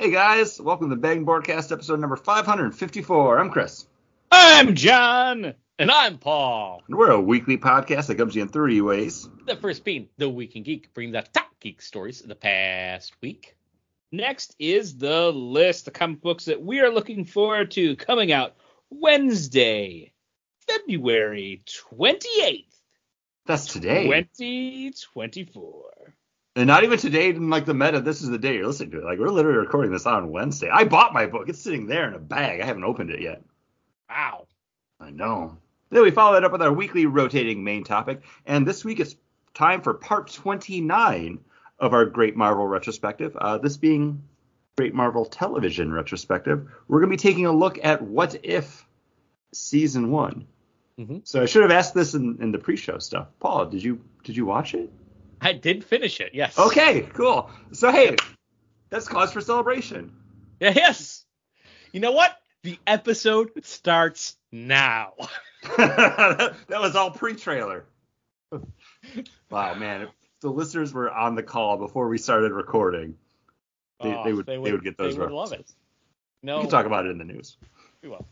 Hey guys, welcome to Bang Broadcast episode number 554. I'm Chris. I'm John. And I'm Paul. And we're a weekly podcast that comes to you in three ways. The first being The Week in Geek, bringing the top geek stories of the past week. Next is the list of comic books that we are looking forward to coming out Wednesday, February 28th. That's today. 2024. And not even today in like the meta, this is the day you're listening to it. Like we're literally recording this on Wednesday. I bought my book. It's sitting there in a bag. I haven't opened it yet. Wow. I know. Then we follow that up with our weekly rotating main topic. And this week it's time for part 29 of our Great Marvel retrospective. Uh, this being Great Marvel Television retrospective. We're going to be taking a look at What If season one. Mm-hmm. So I should have asked this in, in the pre-show stuff. Paul, did you did you watch it? I did finish it, yes. Okay, cool. So hey, that's cause for celebration. Yeah, yes. You know what? The episode starts now. that was all pre-trailer. Wow, man! If the listeners were on the call before we started recording, they, Oh, they would they would, get those They would love it. No, We can talk about it in the news. we will.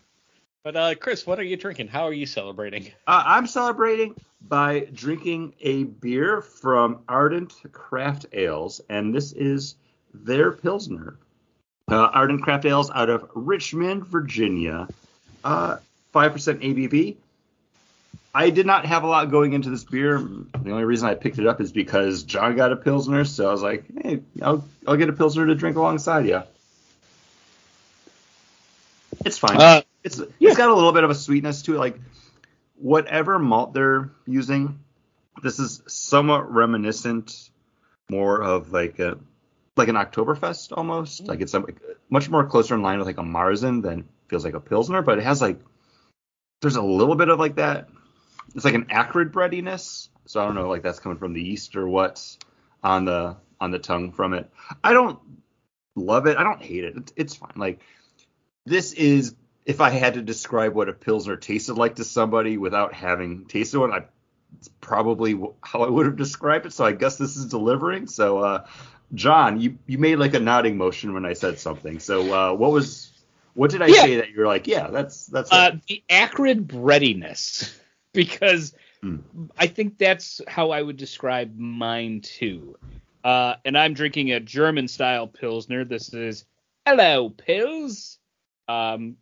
But uh, Chris, what are you drinking? How are you celebrating? Uh, I'm celebrating by drinking a beer from Ardent Craft Ales, and this is their Pilsner. Uh, Ardent Craft Ales out of Richmond, Virginia. Uh, 5% ABV. I did not have a lot going into this beer. The only reason I picked it up is because John got a Pilsner, so I was like, hey, I'll, I'll get a Pilsner to drink alongside you. It's fine. It's Yeah. it's got a little bit of a sweetness to it. Like whatever malt they're using, this is somewhat reminiscent, more of like a like an Oktoberfest almost. Mm. Like it's much more closer in line with like a Marzen than feels like a Pilsner, but it has like there's a little bit of like that. It's like an acrid breadiness. So I don't know like that's coming from the yeast or what's on the on the tongue from it. I don't love it. I don't hate it. It's, it's fine. Like this is if I had to describe what a pilsner tasted like to somebody without having tasted one, I it's probably how I would have described it. So I guess this is delivering. So uh, John, you you made like a nodding motion when I said something. So uh, what was what did I Yeah. say that you're like, yeah, that's that's uh, the acrid breadiness, because Hmm. I think that's how I would describe mine too. Uh, and I'm drinking a German style Pilsner. This is Hello Pils um,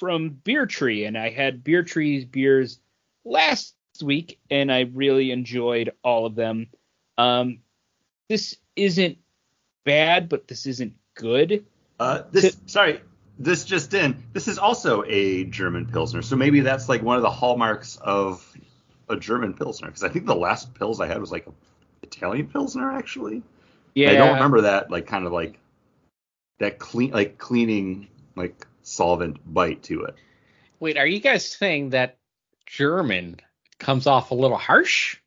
from Beer Tree. And I had Beer Tree's beers last week, and I really enjoyed all of them. Um, this isn't bad, but this isn't good. Uh, this sorry, this just in. This is also a German pilsner, so maybe that's like one of the hallmarks of a German pilsner. Because I think the last pills I had was like an Italian pilsner actually. Yeah, I don't remember that like kind of like that clean like cleaning like solvent bite to it. Wait, are you guys saying that German comes off a little harsh?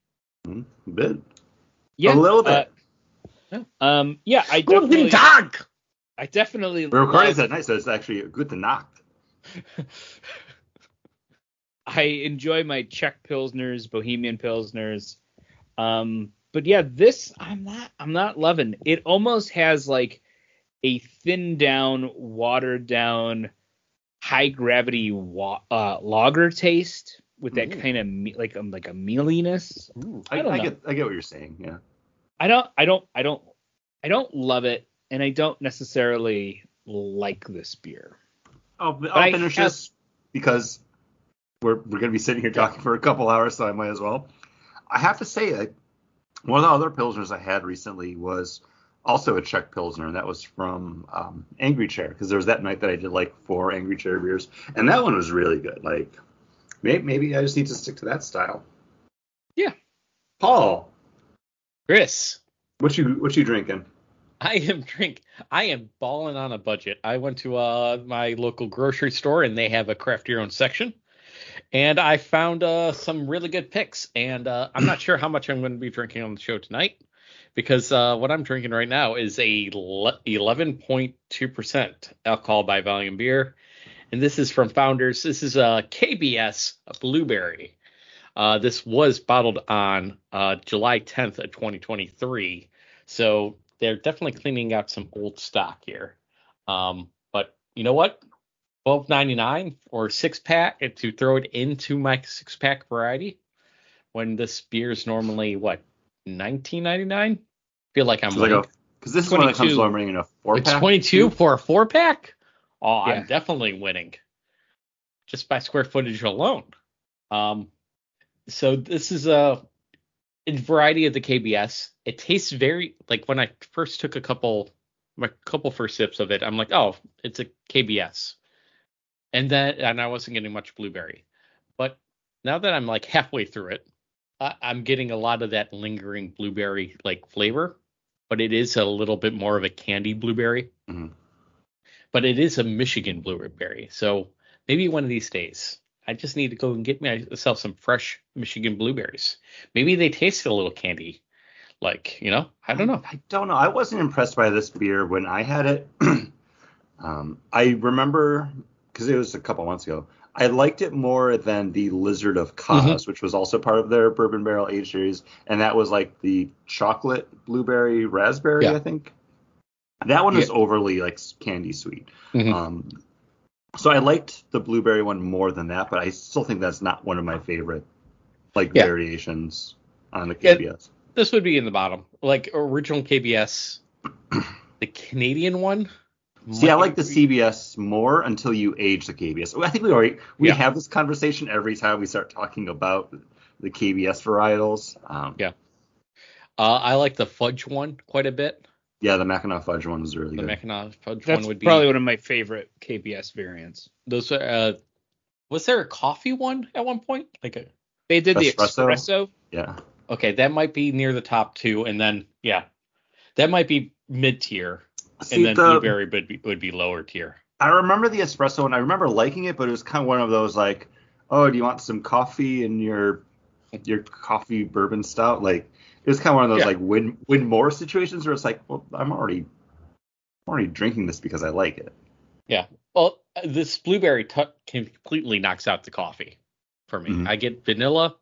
Mm, a bit. Yeah, a little bit. uh, um, yeah, I Guten definitely, Tag! I definitely. We're recording love- this at night, so it's actually good to knock. I enjoy my Czech pilsners, Bohemian pilsners. Um, but yeah, this I'm not I'm not loving. It almost has like a thinned down, watered down, high gravity wa- uh, lager taste with that Ooh. kind of me- like um, like a mealiness. I, I don't I get I get what you're saying. Yeah. I don't I don't I don't I don't love it, and I don't necessarily like this beer. I'll, I I'll finish have- this because we're we're gonna be sitting here talking for a couple hours, so I might as well. I have to say, one of the other pilsners I had recently was also a Czech pilsner, and that was from um, Angry Chair because there was that night that I did like four Angry Chair beers, and that one was really good. Like, maybe, maybe I just need to stick to that style. Yeah. Paul, Chris, what you what you drinking? I am drink. I am balling on a budget. I went to uh, my local grocery store and they have a craft your own section, and I found uh, some really good picks. And uh, I'm not sure how much I'm going to be drinking on the show tonight because uh, what I'm drinking right now is a 11.2% alcohol by volume beer, and this is from Founders. This is a KBS Blueberry. Uh, this was bottled on uh, July 10th of 2023, so they're definitely cleaning out some old stock here. Um, but you know what? Twelve ninety nine or six pack to throw it into my six pack variety when this beer is normally what nineteen ninety nine. Feel like I'm It's like winning. because this is one that comes 22. normally in a four It's pack. 22 for a four pack. Oh, Yeah. I'm definitely winning just by square footage alone. Um, so this is a, a variety of the KBS. It tastes very like when I first took a couple, my couple first sips of it, I'm like, oh, it's a KBS, and then and I wasn't getting much blueberry, but now that I'm like halfway through it, I, I'm getting a lot of that lingering blueberry like flavor, but it is a little bit more of a candied blueberry Mhm. but it is a Michigan blueberry. So maybe one of these days, I just need to go and get myself some fresh Michigan blueberries. Maybe they taste a little candy, like you know. I don't know. I don't know. I wasn't impressed by this beer when I had it. um, I remember because it was a couple months ago. I liked it more than the Lizard of Koz, Mm-hmm. which was also part of their Bourbon Barrel Age series, and that was like the chocolate blueberry raspberry, Yeah. I think. That one was overly like candy sweet. Mhm. Um, so I liked the blueberry one more than that, but I still think that's not one of my favorite like Yeah. variations on the Yeah. KBS. This would be in the bottom, like original KBS. the Canadian one. See, I like the CBS more until you age the KBS. I think we already we Yeah. have this conversation every time we start talking about the KBS varietals. Um, Yeah. Uh, I like the fudge one quite a bit. yeah, the Mackinac Fudge one was really The good. The Mackinac fudge That's one would be probably one of my favorite KBS variants. those. Uh, was there a coffee one at one point? Like a They did the Espresso? espresso. yeah, Okay, that might be near the top two, and then yeah, that might be mid tier, See, and then the- blueberry would be would be lower tier. I remember the espresso one. I remember liking it, but it was kind of one of those like, oh, do you want some coffee in your your coffee bourbon stout? Like it was kind of one of those Yeah. like win win more situations where it's like, well, I'm already I'm already drinking this because I like it. Yeah, well, this blueberry t- completely knocks out the coffee for me. Mhm. I get vanilla,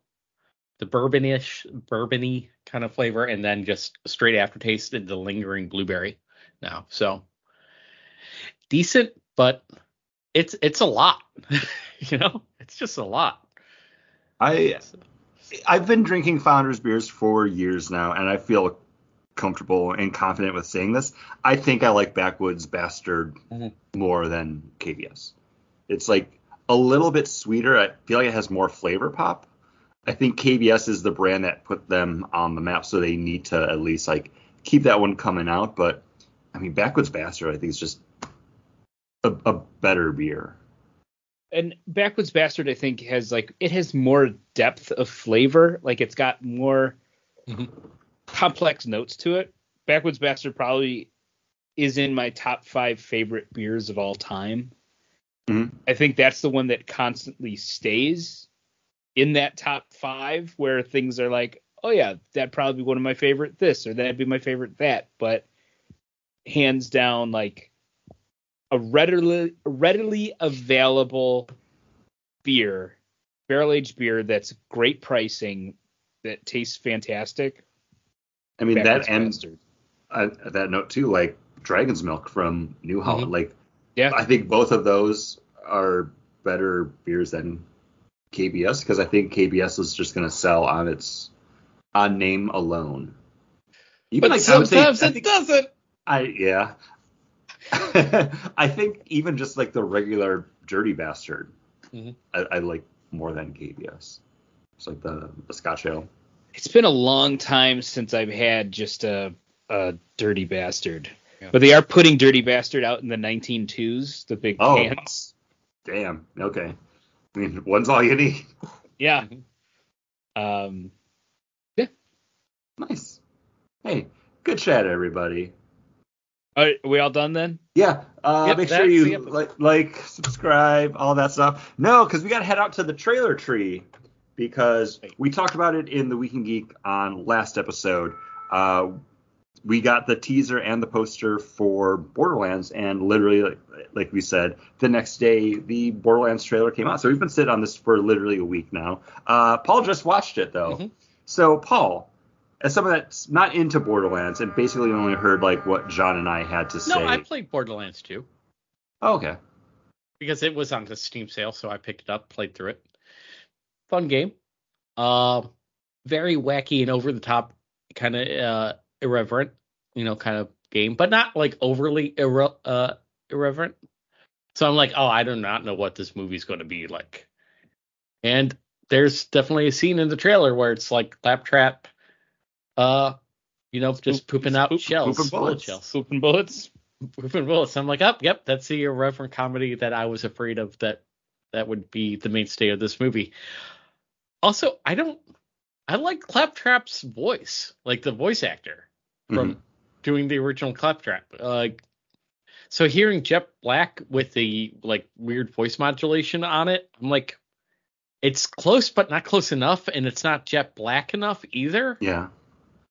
the bourbonish, bourbony kind of flavor, and then just straight aftertaste the lingering blueberry. Now, so decent, but it's it's a lot. you know, it's just a lot. I I've been drinking Founders beers for years now, and I feel comfortable and confident with saying this. I think I like Backwoods Bastard Mhm. more than KBS. It's like a little bit sweeter. I feel like it has more flavor pop. I think KBS is the brand that put them on the map, so they need to at least like keep that one coming out. But I mean, Backwoods Bastard, I think is just a, a better beer. And Backwoods Bastard, I think, has like it has more depth of flavor. Like it's got more Mhm. complex notes to it. Backwoods Bastard probably is in my top five favorite beers of all time. Mhm. I think that's the one that constantly stays in that top five where things are like, oh yeah, that'd probably be one of my favorite this or that'd be my favorite that. But hands down, like a readily readily available beer, barrel aged beer that's great pricing, that tastes fantastic. I mean, that and Bastard. uh, that note too, like Dragon's Milk from New Holland. Like, Yeah. I think both of those are better beers than KBS because I think KBS is just going to sell on its on name alone. Even But like I would say- sometimes I it think- doesn't. I yeah. I think even just like the regular Dirty Bastard, Mhm. I, I like more than KBS. It's like the the Scotch Ale. It's been a long time since I've had just a a dirty bastard. Yeah. But they are putting Dirty Bastard out in the 19.2s, the big Oh. cans. Damn. Okay. I mean, one's all you need. Yeah. Um. Yeah. Nice. Hey, good chat, everybody. Are, are we all done then? Yeah, uh, Yep, make sure you like, like, subscribe, all that stuff. No, because we got to head out to the trailer tree because we talked about it in the Week in Geek on last episode. Uh, we got the teaser and the poster for Borderlands, and literally, like, like we said, the next day the Borderlands trailer came out. So we've been sitting on this for literally a week now. Uh, Paul just watched it though. Mhm. So Paul, as someone that's not into Borderlands and basically only heard like what John and I had to say. No, I played Borderlands too. oh, okay. because it was on the Steam sale, so I picked it up, played through it. Fun game. Uh, very wacky and over the top, kind of uh, irreverent, you know, kind of game, but not like overly irre- uh, irreverent. So I'm like, oh, I do not know what this movie's going to be like. And there's definitely a scene in the trailer where it's like Claptrap, uh, you know, just Poop- pooping out poop- shells, pooping bullet bullets. shells, Swooping bullets. pooping bullets. I'm like, oh, yep, that's the irreverent comedy that I was afraid of that that would be the mainstay of this movie. Also, I don't, I like Claptrap's voice, like the voice actor from Mhm. doing the original Claptrap. Like, so hearing Jet Black with the like weird voice modulation on it, I'm like, it's close but not close enough, and it's not Jet Black enough either. Yeah.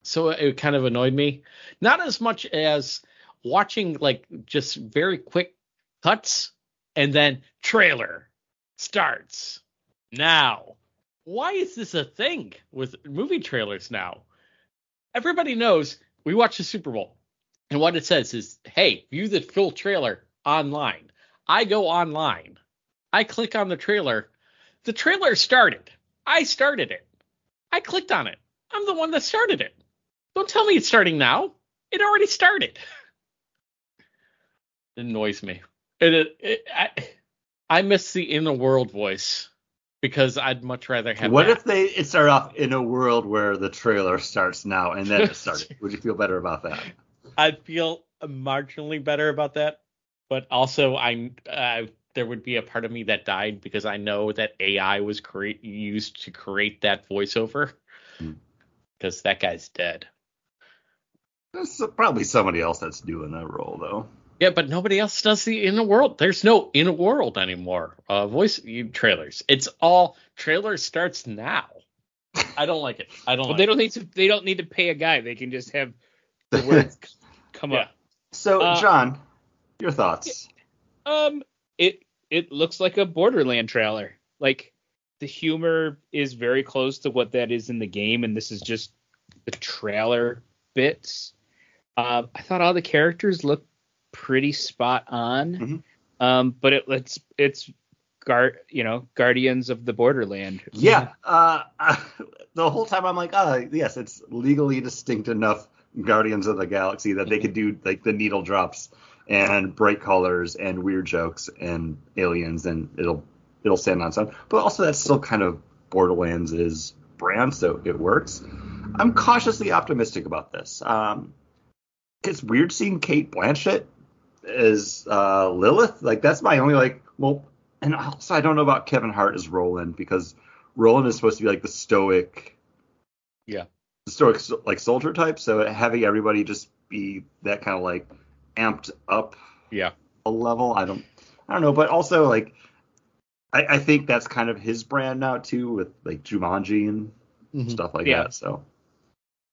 So it kind of annoyed me. Not as much as watching like just very quick cuts and then trailer starts now. Why is this a thing with movie trailers now? Everybody knows we watch the Super Bowl, and what it says is, "Hey, view the full trailer online." I go online, I click on the trailer. The trailer started. I started it. I clicked on it. I'm the one that started it. Don't tell me it's starting now. It already started. It annoys me. It, it, it I, I miss the in the world voice because I'd much rather have. What that. if they it started off in a world where the trailer starts now and then it started? Would you feel better about that? I'd feel marginally better about that, but also I'm uh, there would be a part of me that died because I know that AI was create used to create that voiceover Hmm. because that guy's dead. There's probably somebody else that's doing that role though. Yeah, but nobody else does the inner world. There's no inner world anymore. Uh, voice you- trailers. It's all trailer starts now. I don't like it. I don't. Well, like they don't need to. They don't need to pay a guy. They can just have the words come Yeah. up. So Uh, John, your thoughts? Um, it it looks like a Borderland trailer. Like the humor is very close to what that is in the game, and this is just the trailer bits. Um, I thought all the characters looked pretty spot on. Mhm. Um, but it, it's it's guard you know Guardians of the Borderland. Yeah. Uh, the whole time I'm like, oh yes, it's legally distinct enough Guardians of the Galaxy that they could do like the needle drops and bright colors and weird jokes and aliens and it'll it'll stand on its own. But also that's still kind of Borderlands' is brand, so it works. I'm cautiously optimistic about this. Um, it's weird seeing Cate Blanchett as uh, Lilith. Like that's my only like well, and also I don't know about Kevin Hart as Roland because Roland is supposed to be like the stoic, Yeah. the stoic like soldier type. So having everybody just be that kind of like amped up Yeah. a level, I don't, I don't know. But also like, I, I think that's kind of his brand now too with like Jumanji and Mhm. stuff like Yeah. that. So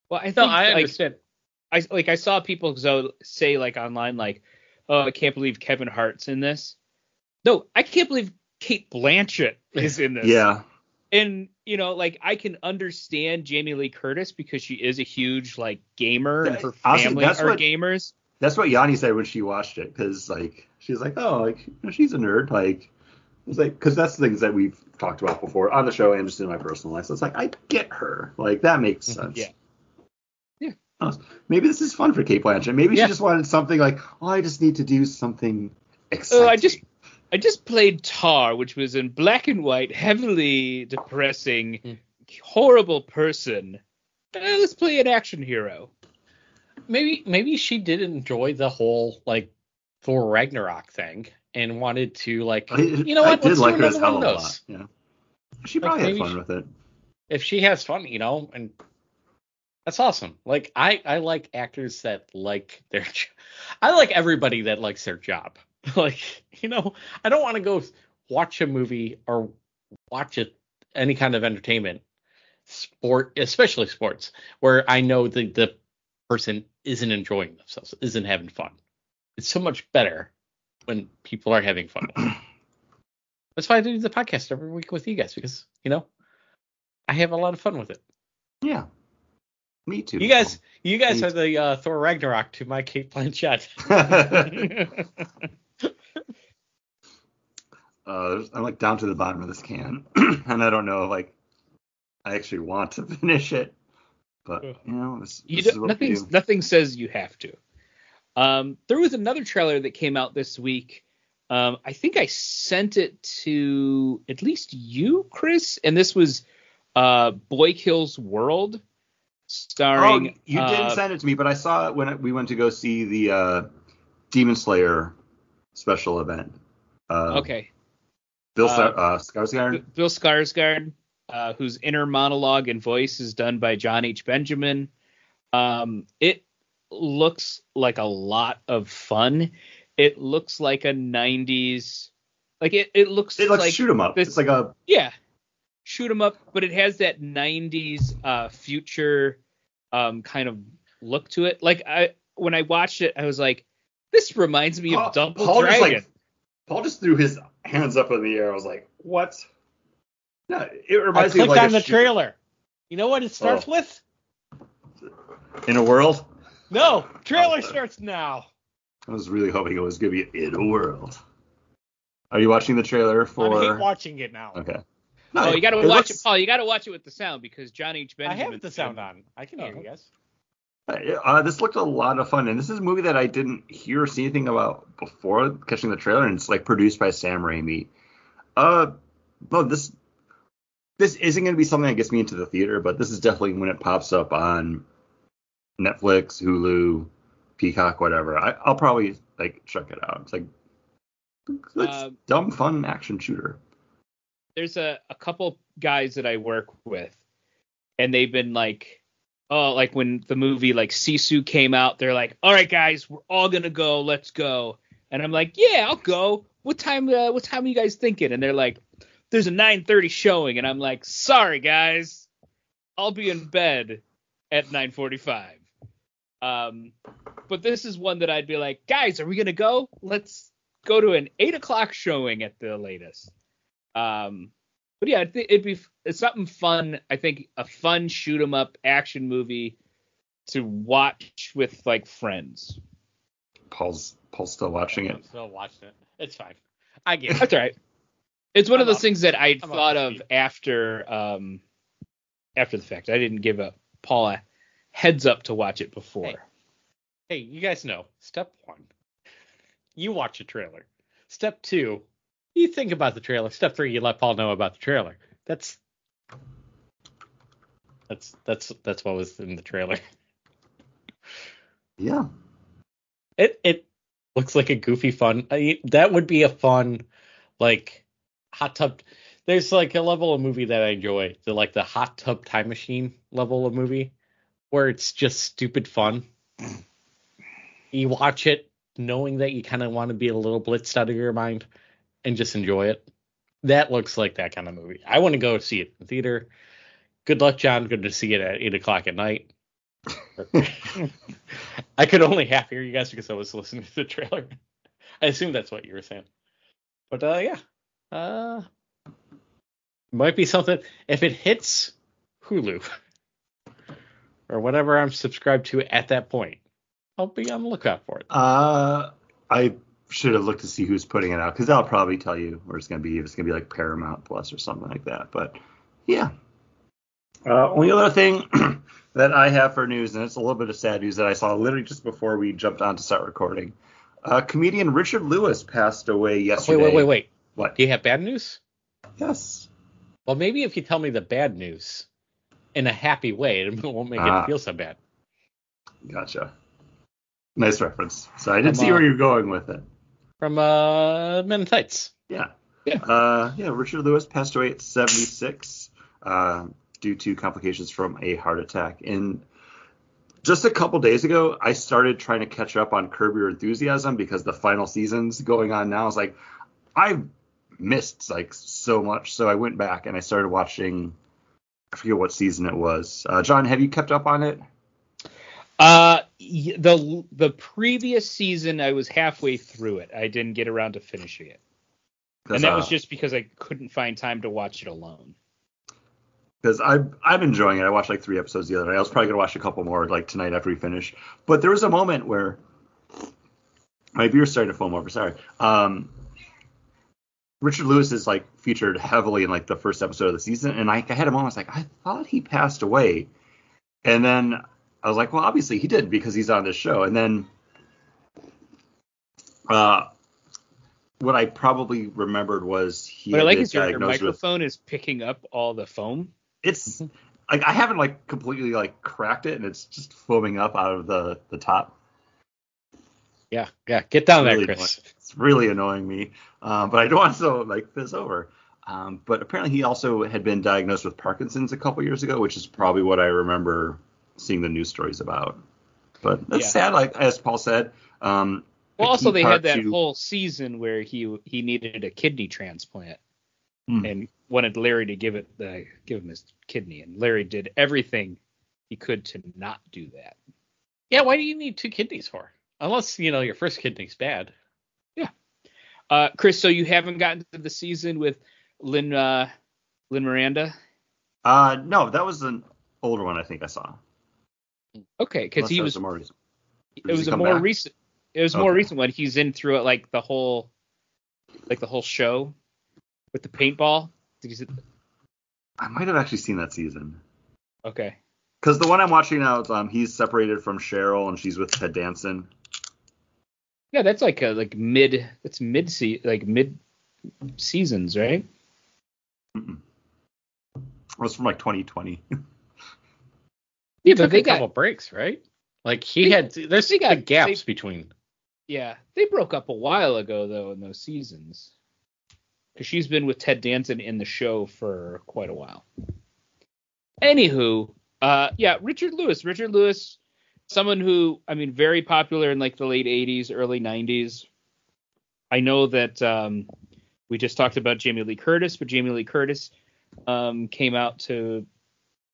Well, I think No, I like, understand. I like I saw people so say like online like, oh, I can't believe Kevin Hart's in this. No, I can't believe Cate Blanchett is in this. yeah, And you know, like I can understand Jamie Lee Curtis because she is a huge like gamer and her Honestly, family that's are what- gamers. that's what Yanni said when she watched it because like she's like, oh, like you know, she's a nerd, like. It's like because that's the things that we've talked about before on the show and just in my personal life. So it's like I get her, like that makes mm-hmm. sense. Yeah. Yeah. Oh, Maybe this is fun for Cate Blanchett. Maybe Yeah. she just wanted something like, oh, I just need to do something exciting. Oh, I just I just played Tar, which was in black and white, heavily depressing, Hmm. horrible person. Uh, let's play an action hero. maybe maybe she did enjoy the whole like Thor Ragnarok thing and wanted to like I, you know I what did let's like do her as another hell one a lot. Yeah. She Like, probably had fun she- with it. If she has fun, you know, and that's awesome. Like I I like actors that like their jo- I like everybody that likes their job. like, you know, I don't want to go watch a movie or watch it any kind of entertainment sport, especially sports, where I know the the person isn't enjoying themselves, isn't having fun. It's so much better when people are having fun. That's why I do the podcast every week with you guys because you know I have a lot of fun with it. Yeah. Me too. You guys, you guys Me are the uh, Thor Ragnarok to my Cate Blanchett. uh, I'm like down to the bottom of this can, and I don't know like I actually want to finish it, but you know, this, You this is what nothing nothing says you have to. Um, there was another trailer that came out this week. Um, I think I sent it to at least you, Chris, and this was uh, Boy Kills World, starring. oh, you uh, didn't send it to me, but I saw it when we went to go see the uh, Demon Slayer special event. Uh, Okay, Bill Uh, uh, Skarsgård. Bill Skarsgård, uh, whose inner monologue and voice is done by John H. Benjamin. Um, it looks like a lot of fun. It looks like a 90s, like it, it looks It looks like shoot 'em up. this- It's like a yeah, shoot 'em up, but it has that 90s uh, future um, kind of look to it. Like I when I watched it, I was like, this reminds me Paul, of Double Paul just Dragon. like Paul just threw his hands up in the air. I was like, what? No, it I reminds me of clicked like on a the shoot- trailer. You know what it starts Oh. with? in a world. No, trailer Oh. starts now. I was really hoping it was gonna be in a world. Are you watching the trailer for? I for? hate watching it now. Okay. Oh, you got to it watch looks- it, Paul. You got to watch it with the sound because John H. I Benjamin. have the sound on. I can hear Oh. you guys. Uh, this looked a lot of fun, and this is a movie that I didn't hear or see anything about before catching the trailer, and it's like produced by Sam Raimi. Uh, no, this this isn't going to be something that gets me into the theater, but this is definitely when it pops up on Netflix, Hulu, Peacock, whatever. I, I'll probably like check it out. It's like it's Uh, dumb fun action shooter. There's a, a couple guys that I work with, and they've been like, oh, like when the movie like Sisu came out, they're like, all right, guys, we're all gonna go, let's go. And I'm like, yeah, I'll go. What time? Uh, what time are you guys thinking? And they're like, there's a 9:30 showing, and I'm like, sorry, guys, I'll be in bed at 9:45. Um, but this is one that I'd be like, guys, are we gonna go? Let's go to an eight o'clock showing at the latest. Um, but yeah, I think it'd be it's something fun. I think a fun shoot 'em up action movie to watch with like friends. Paul's Paul's still watching I'm it. still watching it. It's fine. I get it. That's all right. It's one of I'm those up. things that I'd I'm thought of speed. after um after the fact. I didn't give a Paul a heads up to watch it before. Hey. Hey, you guys know. Step one, you watch a trailer. Step two, you think about the trailer. Step three, you let Paul know about the trailer. That's that's that's that's what was in the trailer. Yeah. It it looks like a goofy fun. Uh, I, that would be a fun like hot tub. There's like a level of movie that I enjoy, the like the hot tub time machine level of movie, where it's just stupid fun. You watch it knowing that you kind of want to be a little blitzed out of your mind and just enjoy it. That looks like that kind of movie. I want to go see it in the theater. Good luck, John. Good to see it at eight o'clock at night. I could only half hear you guys because I was listening to the trailer. I assume that's what you were saying. But uh yeah. Uh might be something if it hits Hulu or whatever I'm subscribed to at that point. I'll be on the lookout for it. Uh, I should have looked to see who's putting it out because that'll probably tell you where it's gonna be. If it's gonna be like Paramount Plus or something like that. But yeah. Uh, only other thing that I have for news, and it's a little bit of sad news that I saw literally just before we jumped on to start recording. Uh, comedian Richard Lewis passed away yesterday. wait, wait, wait. wait. What? Do you have bad news? Yes. Well, maybe if you tell me the bad news in a happy way, it won't make Ah. it feel so bad. Gotcha. Nice reference. So I didn't From, see uh, where you're going with it. From uh Men in Tights. Yeah. Yeah. Uh, yeah, Richard Lewis passed away at 76 uh, due to complications from a heart attack. And just a couple days ago, I started trying to catch up on Curb Your Enthusiasm because the final season's going on now. I was like, I've missed like so much. So I went back and I started watching, I forget what season it was. Uh, John, have you kept up on it? Uh, the the previous season I was halfway through it. I didn't get around to finishing it, and that uh, was just because I couldn't find time to watch it alone. because I'm I'm enjoying it. I watched like three episodes the other night. I was probably gonna watch a couple more like tonight after we finish. But there was a moment where my beer's starting to foam over. Sorry. Um, Richard Lewis is like featured heavily in like the first episode of the season, and I, I had a moment. I was like, I thought he passed away, and then I was like, well, obviously he did because he's on this show. And then, uh, what I probably remembered was he. What I like is your, diagnosed with- microphone is picking up all the foam. it's like I haven't like completely like cracked it, and it's just foaming up out of the the top. Yeah, yeah. Get down really there, Chris. annoying. It's really annoying me, um, but I don't want to like fizz over. Um, but apparently, he also had been diagnosed with Parkinson's a couple years ago, which is probably what I remember seeing the news stories about. But that's Yeah. sad, like as Paul said. Um, Well, also they had that to- whole season where he he needed a kidney transplant Hmm. and wanted Larry to give it the give him his kidney, and Larry did everything he could to not do that. Yeah, why do you need two kidneys for? Unless you know your first kidney's bad. Yeah. Uh, Chris, so you haven't gotten to the season with Lin uh, Lin Miranda? Uh, no, that was an older one I think I saw. Okay, because he was a more it was a more back? recent it was a more recent one. He's in through it like the whole like the whole show with the paintball. Did you see? I might have actually seen that season. Okay. Because the one I'm watching now, is, um, he's separated from Cheryl and she's with Ted Danson. Yeah, that's like a like mid that's mid se- like mid seasons, right? Mm-mm. It was from like 2020. Yeah, Took a couple got breaks, right? Like he They- had there's they got- gaps they- between. yeah, they broke up a while ago though in those seasons. Cuz she's been with Ted Danson in the show for quite a while. Anywho, uh yeah, Richard Lewis, Richard Lewis someone who I mean very popular in like the late 80s, early 90s. I know that um we just talked about Jamie Lee Curtis, but Jamie Lee Curtis um came out to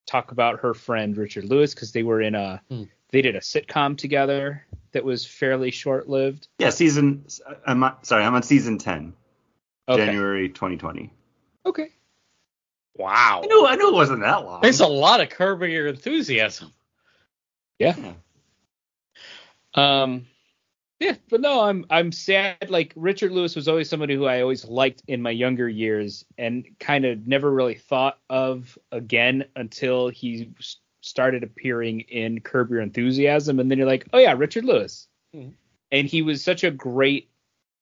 talk about her friend Richard Lewis because they were in a Hmm. they did a sitcom together that was fairly short lived. yeah, season. I'm on, sorry, I'm on season 10, Okay. January 2020. Okay. Wow. I knew I knew it wasn't that long. There's a lot of curbing your enthusiasm. Yeah. Yeah. Um yeah, but no, I'm I'm sad. Like Richard Lewis was always somebody who I always liked in my younger years, and kind of never really thought of again until he started appearing in Curb Your Enthusiasm, and then you're like, oh yeah, Richard Lewis, Mhm. and he was such a great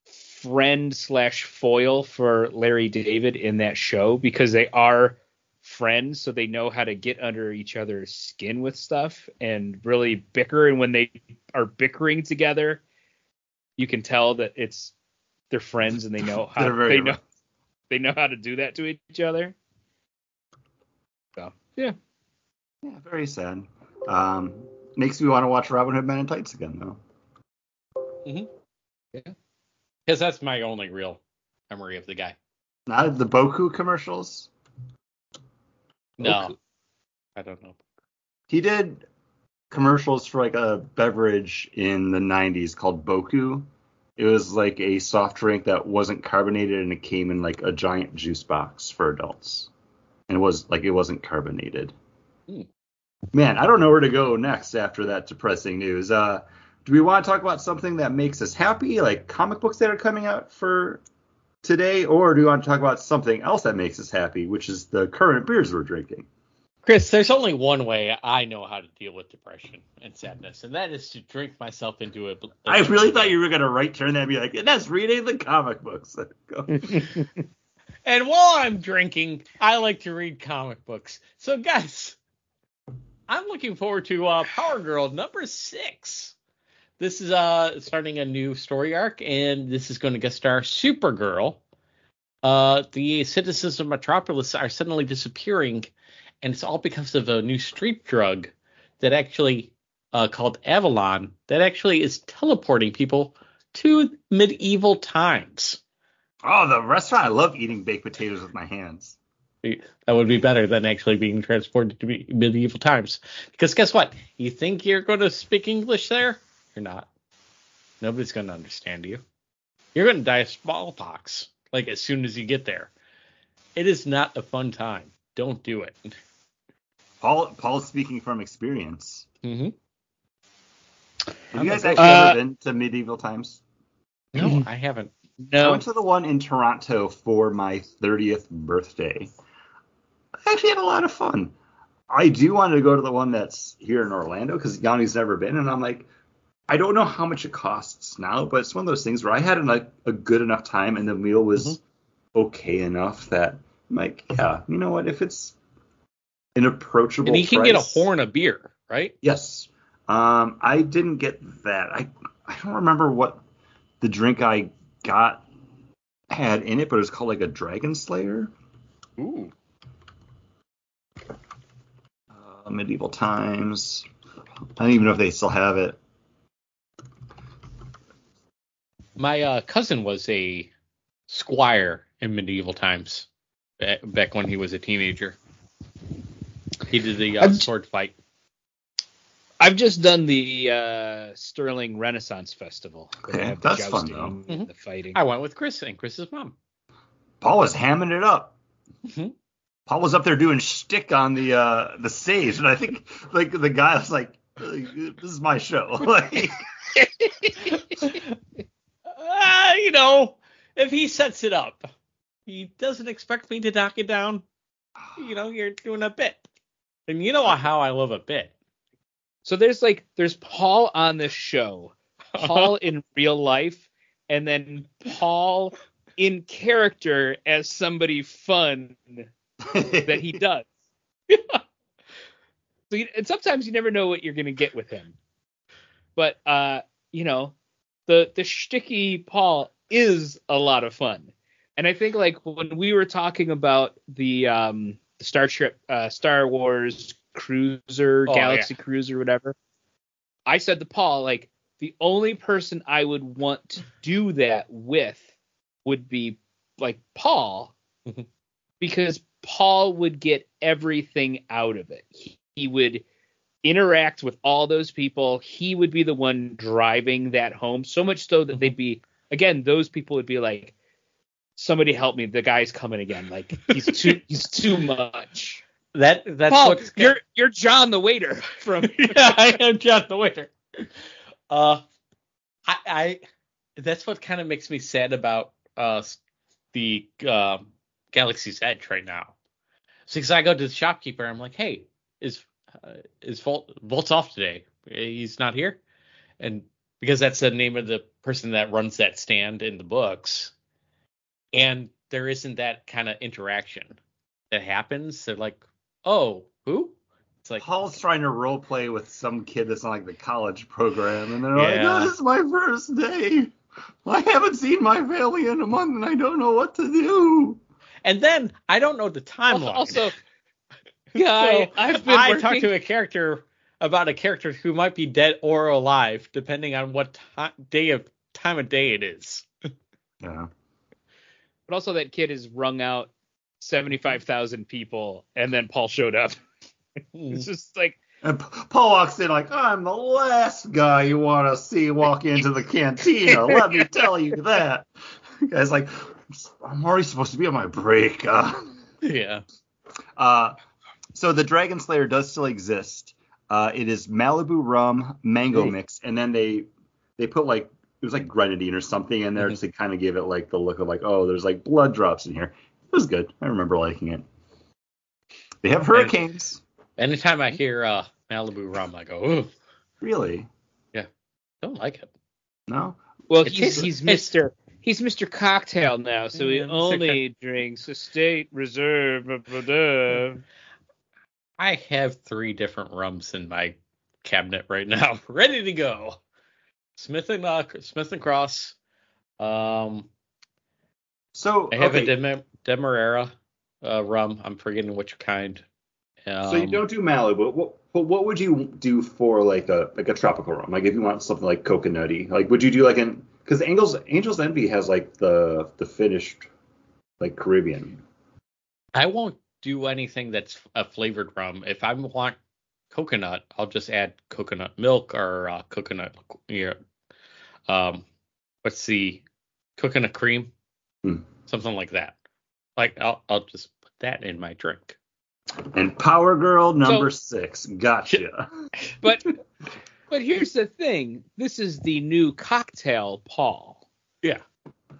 friend slash foil for Larry David in that show because they are friends, so they know how to get under each other's skin with stuff and really bicker. And when they are bickering together, you can tell that it's they're friends and they know how they know they know how to do that to each other. So yeah, Yeah, very sad. Um, makes me want to watch Robin Hood Men in Tights again, though. Mhm. Yeah. Because that's my only real memory of the guy. Not the Boku commercials. No. Boku. I don't know. He did commercials for like a beverage in the 90s called Boku. It was like a soft drink that wasn't carbonated and it came in like a giant juice box for adults. And it was like it wasn't carbonated. Hmm. Man, I don't know where to go next after that depressing news. Uh, do we want to talk about something that makes us happy, like comic books that are coming out for today, or do we want to talk about something else that makes us happy, which is the current beers we're drinking? Chris, there's only one way I know how to deal with depression and sadness, and that is to drink myself into a. I really thought you were gonna right turn that and be like, and that's reading the comic books. Go. And while I'm drinking, I like to read comic books. So, guys, I'm looking forward to uh, Power Girl number six. This is uh starting a new story arc, and this is going to guest star Supergirl. Uh, the citizens of Metropolis are suddenly disappearing, and it's all because of a new street drug that actually uh, called Avalon that actually is teleporting people to medieval times. Oh, the restaurant! I love eating baked potatoes with my hands. That would be better than actually being transported to me- medieval times. Because guess what? You think you're going to speak English there? You're not. Nobody's going to understand you. You're going to die of smallpox like as soon as you get there. It is not a fun time. Don't do it. Paul Paul's speaking from experience. Mm-hmm. Have you guys Uh, actually uh, ever been to medieval times? No, I haven't. I went to the one in Toronto for my 30th birthday. I actually had a lot of fun. I do want to go to the one that's here in Orlando because Yanni's never been, and I'm like, I don't know how much it costs now, but it's one of those things where I had a, a good enough time and the meal was Mm-hmm. okay enough that I'm like, yeah, you know what? If it's an approachable, And you can get a horn of beer, right? Yes. Um, I didn't get that. I I don't remember what the drink I got had in it, but it was called like a Dragon Slayer. Ooh. Uh, medieval times. I don't even know if they still have it. My uh, cousin was a squire in medieval times, back when he was a teenager. He did the uh, sword fight. I've just done the uh, Sterling Renaissance Festival. Okay, the that's fun, jousting though. and The fighting. I went with Chris and Chris's mom. Paul was hamming it up. Mhm. Paul was up there doing shtick on the uh, the stage, and I think like the guy was like, "This is my show." like, Uh, you know, if he sets it up, he doesn't expect me to knock it down. You know, you're doing a bit. And you know how I love a bit. So there's like there's Paul on this show, Paul in real life, and then Paul in character as somebody fun that he does. so you, and sometimes you never know what you're gonna get with him. But uh, you know, the the shticky Paul is a lot of fun. And I think like when we were talking about the um the Star Trek uh, Star Wars cruiser, Oh, Galaxy cruiser, whatever, I said to Paul, like, the only person I would want to do that with would be like Paul Mhm. because Paul would get everything out of it. He, he would interact with all those people. He would be the one driving that home, so much so that they'd be again, those people would be like, somebody help me, the guy's coming again. Like he's too he's too much. That that's Paul, what's you're you're John the waiter from yeah, I am John the waiter. Uh, I, I that's what kind of makes me sad about uh the um Galaxy's Edge right now. So because I go to the shopkeeper, I'm like, hey, is uh, is Volt Volt's off today? He's not here, and because that's the name of the person that runs that stand in the books, and there isn't that kind of interaction that happens. They're like, oh, who? It's like Paul's trying to role play with some kid that's on like the college program, and they're like, Yeah. "Oh, this is my first day. I haven't seen my family in a month, and I don't know what to do." And then I don't know the timeline. Also, yeah, I, So I've been I working. talked to a character about a character who might be dead or alive, depending on what ti day of time of day it is. Yeah. But also that kid has rung out seventy five thousand people, and then Paul showed up. It's just like And Paul walks in like, "I'm the last guy you want to see walk into the cantina. Let me tell you that." Guy's like, "I'm already supposed to be on my break." Uh, yeah. Uh, so the Dragon Slayer does still exist. Uh, it is Malibu rum mango mix, and then they they put like it was like grenadine or something in there Mhm. to kind of give it like the look of like oh there's like blood drops in here. It was good. I remember liking it. They have hurricanes. Anytime I hear uh, Malibu rum, I go, ooh, Really? Yeah. Don't like it. No. well, It he's he's Mister he's Mister Cocktail now, so he Yeah, Mr. only drinks Estate Reserve. blah, blah, blah. I have three different rums in my cabinet right now, ready to go. Smith and uh, Smith and Cross. Um, So I have okay. a Dem- Demerara uh, rum. I'm forgetting which kind. Um, so you don't do Malibu. What, but what would you do for like a like a tropical rum? Like if you want something like coconutty, like would you do like an because Angels Angels Envy has like the the finished like Caribbean. I won't do anything that's a flavored rum. If I want coconut, I'll just add coconut milk or uh, coconut. Yeah. Um, what's the a cream? Hmm. Something like that. Like I'll I'll just put that in my drink. And Power Girl number six. Gotcha. But but here's the thing. This is the new cocktail Paul. Yeah.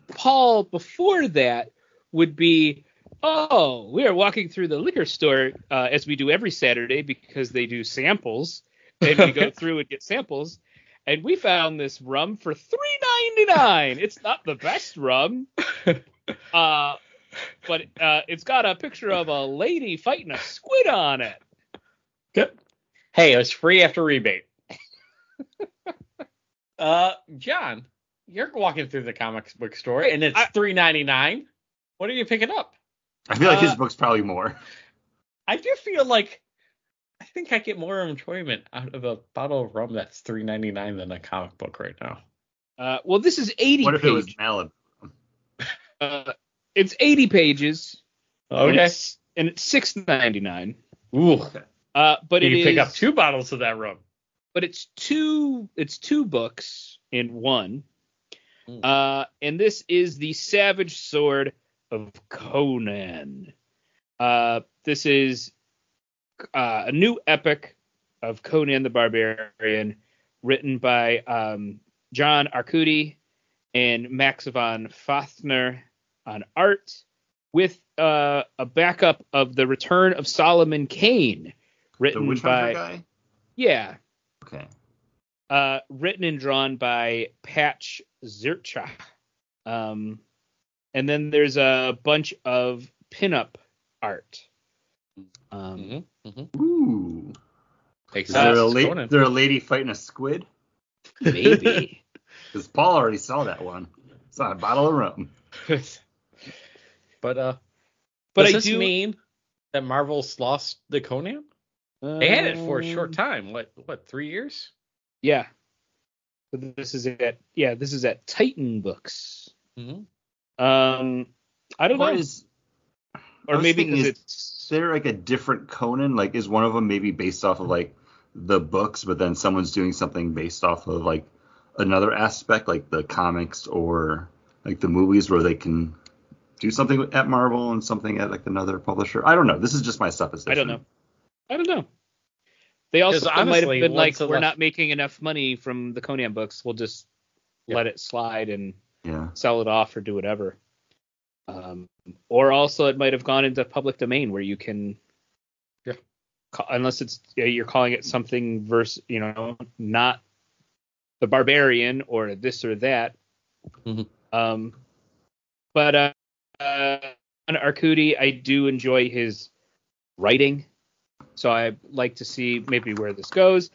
Paul before that would be oh, we are walking through the liquor store uh, as we do every Saturday because they do samples and we go through and get samples and we found this rum for 3.99. It's not the best rum. Uh but uh, it's got a picture of a lady fighting a squid on it. Good. Hey, it was free after rebate. uh, John, you're walking through the comics book store and it's I- three ninety nine. What are you picking up? I feel like his Uh, book's probably more. I do feel like I think I get more enjoyment out of a bottle of rum that's three ninety nine than a comic book right now. Uh, well, this is 80 What if it was pages. Malibu? Uh, it's 80 pages. And Okay. it's, and it's 6.99. Ooh. Uh, but you it pick is- up two bottles of that rum. but it's two it's two books in one. Mm. Uh, and this is the Savage Sword of Conan. Uh, this is uh, a new epic of Conan the Barbarian, written by um, John Arcudi and Max von Fafner on art, with uh, a backup of the Return of Solomon Kane, written by guy? yeah, Okay. uh, written and drawn by Patch Zircher. Um, and then there's a bunch of pinup art. Um, Mm-hmm. Mm-hmm. Ooh. Is there, a la- Conan. there a lady fighting a squid? maybe. Because Paul already saw that one. It's not a bottle of rum. but uh, but does I this do. mean that Marvel's lost the Conan? They had it for a short Um, time. What? What? Three years? Yeah. But This is at yeah. This is at Titan Books. Mm-hmm. Um, I don't Or know, is, I or maybe thinking, because is it's there like a different Conan? Like, is one of them maybe based off of like the books, but then someone's doing something based off of like another aspect, like the comics or like the movies, where they can do something at Marvel and something at like another publisher? I don't know. This is just my supposition. I don't know. I don't know. They also 'Cause might have been like, we're left- not making enough money from the Conan books. We'll just Yeah. let it slide and Yeah. sell it off or do whatever. Um, or also, it might have gone into public domain where you can, Yeah. ca- unless it's you're calling it something versus you know not the barbarian or this or that. Mhm. Um, but uh, uh, on Arcudi, I do enjoy his writing, so I like to see maybe where this goes,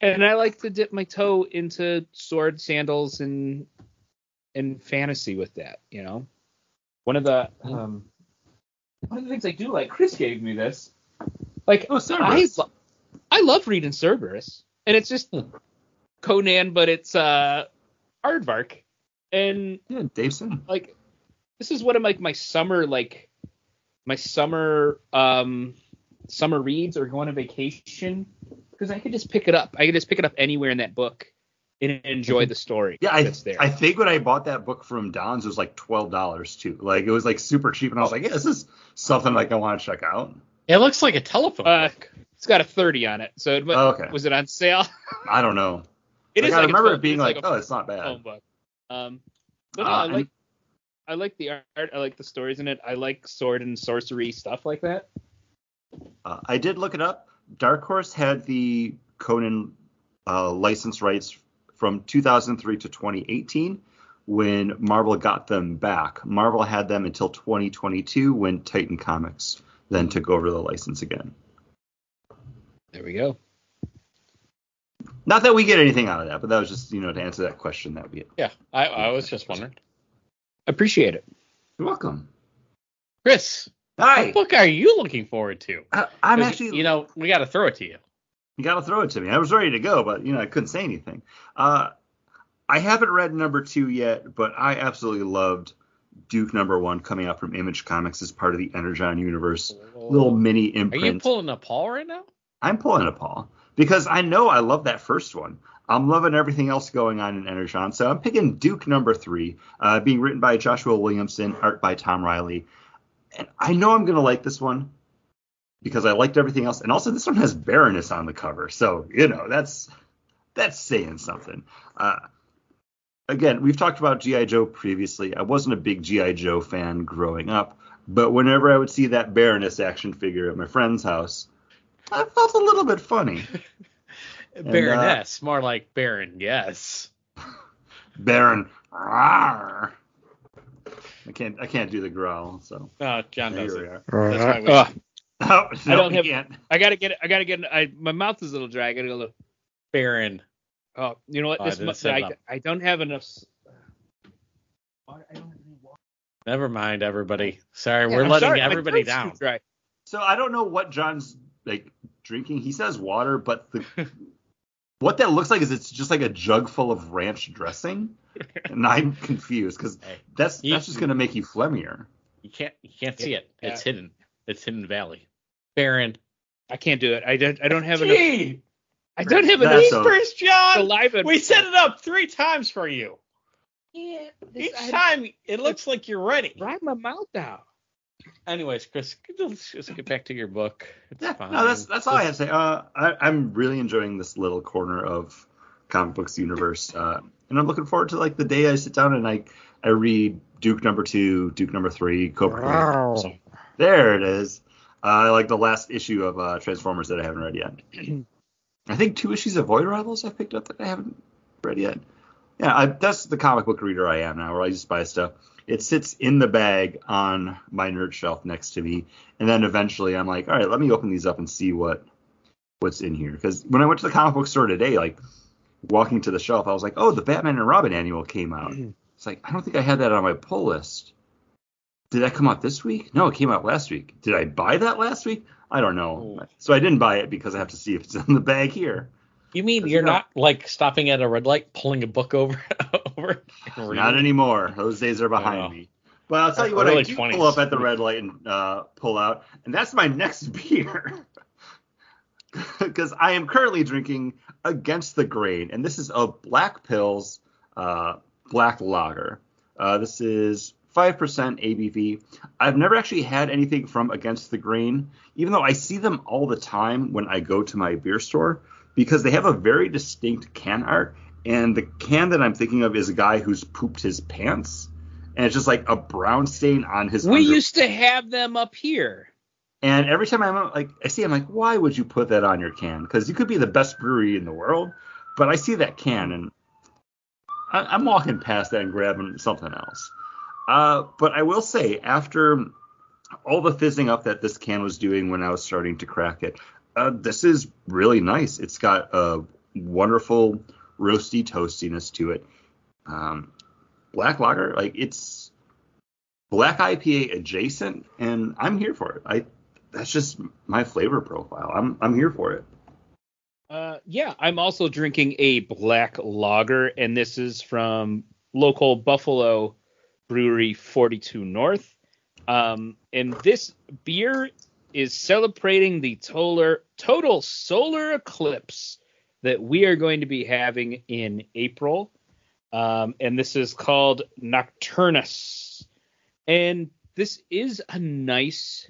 and I like to dip my toe into sword sandals and and fantasy with that. You know, one of the um, one of the things I do like. Chris gave me this. Like Oh, I, Cerebus. lo- I love reading Cerebus, and it's just Hmm. Conan, but it's uh Aardvark, and Yeah, Dave Sim. like this is one of like my summer like my summer um summer reads or going on vacation because I could just pick it up. I could just pick it up anywhere in that book and enjoy the story Yeah, I, that's there. I think when I bought that book from Don's, it was like twelve dollars too. Like it was like super cheap, and I was like, yeah, this is something like I want to check out. It looks like a telephone uh, book. it's got a thirty on it. So it, Oh, okay. was it on sale? I don't know. It like, is I like remember it being it's like, oh, it's not bad. phone book. Um, but no, Uh, I and- like I like the art. I like the stories in it. I like sword and sorcery stuff like that. Uh, I did look it up. Dark Horse had the Conan uh, license rights from 2003 to 2018 when Marvel got them back. Marvel had them until 2022 when Titan Comics then took over the license again. There we go. Not that we get anything out of that, but that was just you know to answer that question that we. Yeah, I, I was just wondering. Appreciate it. You're welcome. Chris, Hi. what book are you looking forward to? I, I'm 'Cause, actually you know, we got to throw it to you. You gotta throw it to me. I was ready to go, but you know I couldn't say anything. Uh, I haven't read number two yet, but I absolutely loved Duke number one coming out from Image Comics as part of the Energon universe. Little mini imprint. Are you pulling a Paul right now? I'm pulling a Paul because I know I love that first one. I'm loving everything else going on in Energon, so I'm picking Duke number three, uh, being written by Joshua Williamson, art by Tom Reilly, and I know I'm gonna like this one because I liked everything else, and also this one has Baroness on the cover, so you know that's that's saying something. Uh, again, we've talked about GI Joe previously. I wasn't a big GI Joe fan growing up, but whenever I would see that Baroness action figure at my friend's house, I felt a little bit funny. Baroness, more like Baron, yes. Baron. Rawr. I can't I can't do the growl, so Uh, John here does we it. are. That's my way. Ugh, Oh, no, don't have- can't. I gotta get it. I gotta get it. I, my mouth is a little dry. I gotta go. Baron. Oh, you know what? Oh, I This didn't mu- I. I don't have enough. Water- I don't have any water. Never mind, everybody. Sorry, Yeah, we're I'm letting sorry, everybody down. dry. So I don't know what John's like drinking. He says water, but the what that looks like is it's just like a jug full of ranch dressing, and I'm confused because Hey, that's you- that's just gonna make you phlegmier. you can't you can't see it. Yeah. It's hidden. It's hidden valley. Baron. I can't do it. I don't. I don't have enough. I don't have That's enough so- First John. saliva. We set it up three times for you. Yeah, Each I time it looks like you're ready. dry my mouth out. Anyways, Chris, let's just get back to your book. It's Yeah, fine. no, that's that's all I have to say. Uh, I, I'm really enjoying this little corner of comic books universe, uh, and I'm looking forward to like the day I sit down and I I read Duke number two, Duke number three, Cobra. Kai. So, there it is. Uh, I like the last issue of uh, Transformers that I haven't read yet. I think two issues of Void Rivals I picked up that I haven't read yet. Yeah, I, that's the comic book reader I am now, where I just buy stuff. It sits in the bag on my nerd shelf next to me, and then eventually I'm like, all right, let me open these up and see what what's in here. Because when I went to the comic book store today, like walking to the shelf, I was like, oh, the Batman and Robin annual came out. It's like I don't think I had that on my pull list. Did that come out this week? No, it came out last week. Did I buy that last week? I don't know. Oh. So I didn't buy it because I have to see if it's in the bag here. You mean you're not- not like stopping at a red light, pulling a book over over? Not anymore. Those days are behind Oh. me. But I'll tell you what, I do 20s. pull up at the red light and uh, pull out, and that's my next beer. Because I am currently drinking Against the Grain, and this is a Black Pils uh, Black Lager. Uh, this is 5% ABV. I've never actually had anything from Against the Grain, even though I see them all the time when I go to my beer store, because they have a very distinct can art. And the can that I'm thinking of is a guy who's pooped his pants, and it's just like a brown stain on his. We under- used to have them up here. and every time I'm like, I see, I'm like, why would you put that on your can? Because you could be the best brewery in the world, but I see that can and I, I'm walking past that and grabbing something else. Uh, but I will say, after all the fizzing up that this can was doing when I was starting to crack it, uh, this is really nice. It's got a wonderful roasty toastiness to it. Um, black lager, like it's black IPA adjacent, and I'm here for it. I that's just my flavor profile. I'm I'm here for it. Uh, yeah, I'm also drinking a black lager, and this is from local Buffalo brewery 42 North. Um, and this beer is celebrating the total, total solar eclipse that we are going to be having in April. Um, and this is called Nocturnus. And this is a nice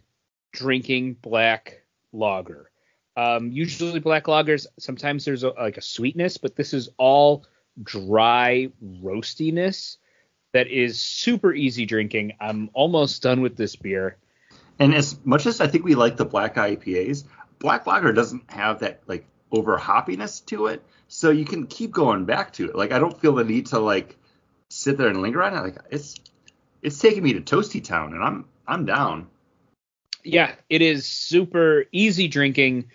drinking black lager. Um, usually black lagers, sometimes there's a, like a sweetness, but this is all dry roastiness that is super easy drinking. I'm almost done with this beer. And as much as I think we like the black IPAs, black lager doesn't have that like over hoppiness to it, so you can keep going back to it. Like I don't feel the need to like sit there and linger on it. Like it's it's taking me to Toasty Town, and I'm I'm down. Yeah, it is super easy drinking,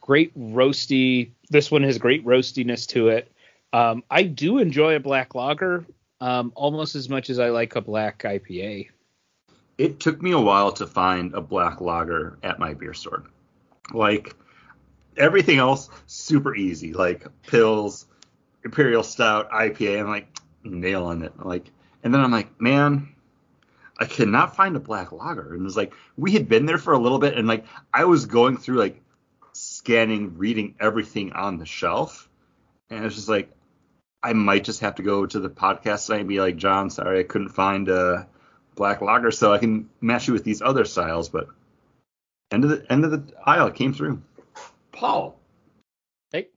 great roasty. This one has great roastiness to it. Um, I do enjoy a black lager um, almost as much as I like a black IPA. it took me a while to find a black lager at my beer store. Like everything else, super easy. Like pils, imperial stout, IPA. I'm like nailing it. Like, and then I'm like, man, I cannot find a black lager. And it's like we had been there for a little bit, and like I was going through like scanning, reading everything on the shelf, and it's just like I might just have to go to the podcast site and be like, John, sorry, I couldn't find a black lager, so I can match you with these other styles. But End of the end of the aisle came through. Paul. Hey,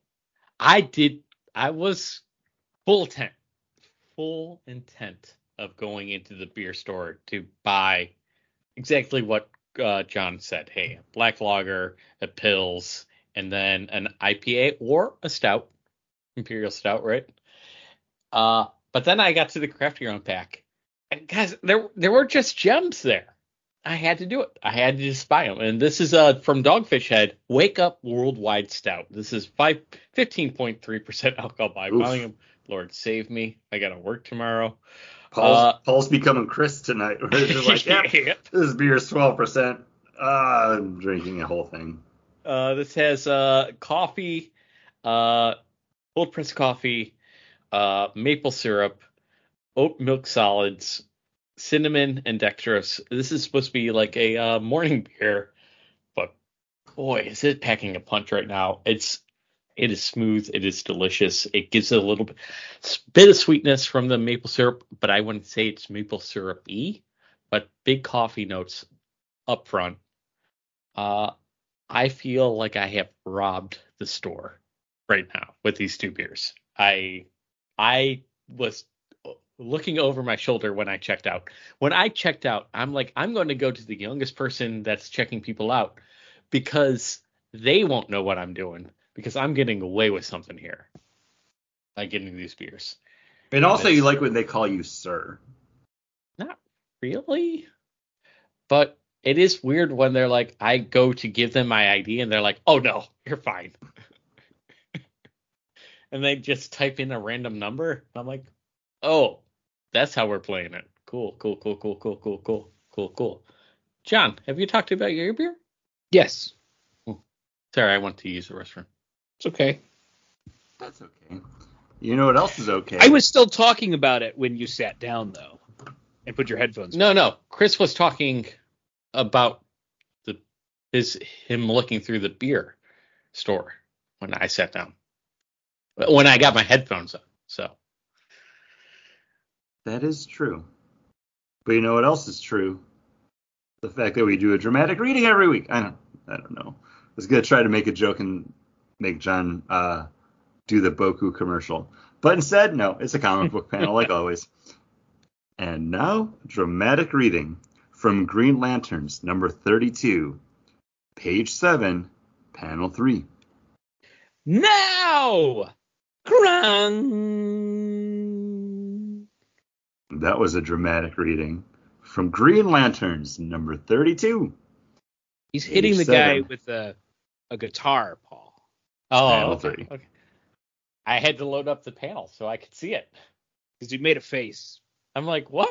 I did. I was full intent, full intent of going into the beer store to buy exactly what uh, John said. Hey, a black lager, a pils, and then an IPA or a stout, imperial stout, right? Uh, but then I got to the craft your own pack, and guys, there there were just gems there. I had to do it. I had to just buy them. And this is uh from Dogfish Head, Wake Up Worldwide Stout. This is five fifteen point three percent alcohol by Oof. volume. Lord save me. I gotta work tomorrow. Paul's, Uh, Paul's becoming Chris tonight. Where it's just like, yeah, Yep. this beer is twelve percent. Uh, I'm drinking a whole thing. Uh, this has uh, coffee, uh, cold pressed coffee, uh, maple syrup, oat milk solids, cinnamon, and dextrose. This is supposed to be like a uh, morning beer, but boy, is it packing a punch right now. It's it is smooth. It is delicious. It gives it a little bit, bit of sweetness from the maple syrup, but I wouldn't say it's maple syrup y, but big coffee notes up front. Uh, I feel like I have robbed the store right now with these two beers. I I was uh, looking over my shoulder when I checked out. When I checked out, I'm like I'm going to go to the youngest person that's checking people out because they won't know what I'm doing because I'm getting away with something here by getting these beers. And also, you like when they call you sir. Not really. But it is weird when they're like, I go to give them my ID and they're like, oh no, you're fine. And they just type in a random number. I'm like, oh, that's how we're playing it. Cool, cool, cool, cool, cool, cool, cool, cool, cool. John, have you talked about your beer? Yes, oh, Sorry, I went to use the restroom. it's okay. That's okay. You know what else is okay? I was still talking about it when you sat down though, and put your headphones. No, no. Chris was talking about the his him looking through the beer store when I sat down. When I got my headphones on. So That is true. But you know what else is true? The fact that we do a dramatic reading every week. I don't I don't know. I was gonna try to make a joke and make John uh, do the Boku commercial. But instead, no, it's a comic book panel like always. And now, dramatic reading from Green Lanterns, number 32, page 7, panel 3. Now, Grun. That was a dramatic reading from Green Lanterns, number 32. He's hitting the guy with a a guitar, Paul. Oh Panel okay. three. okay. I had to load up the panel so I could see it. Because you made a face. I'm like, what?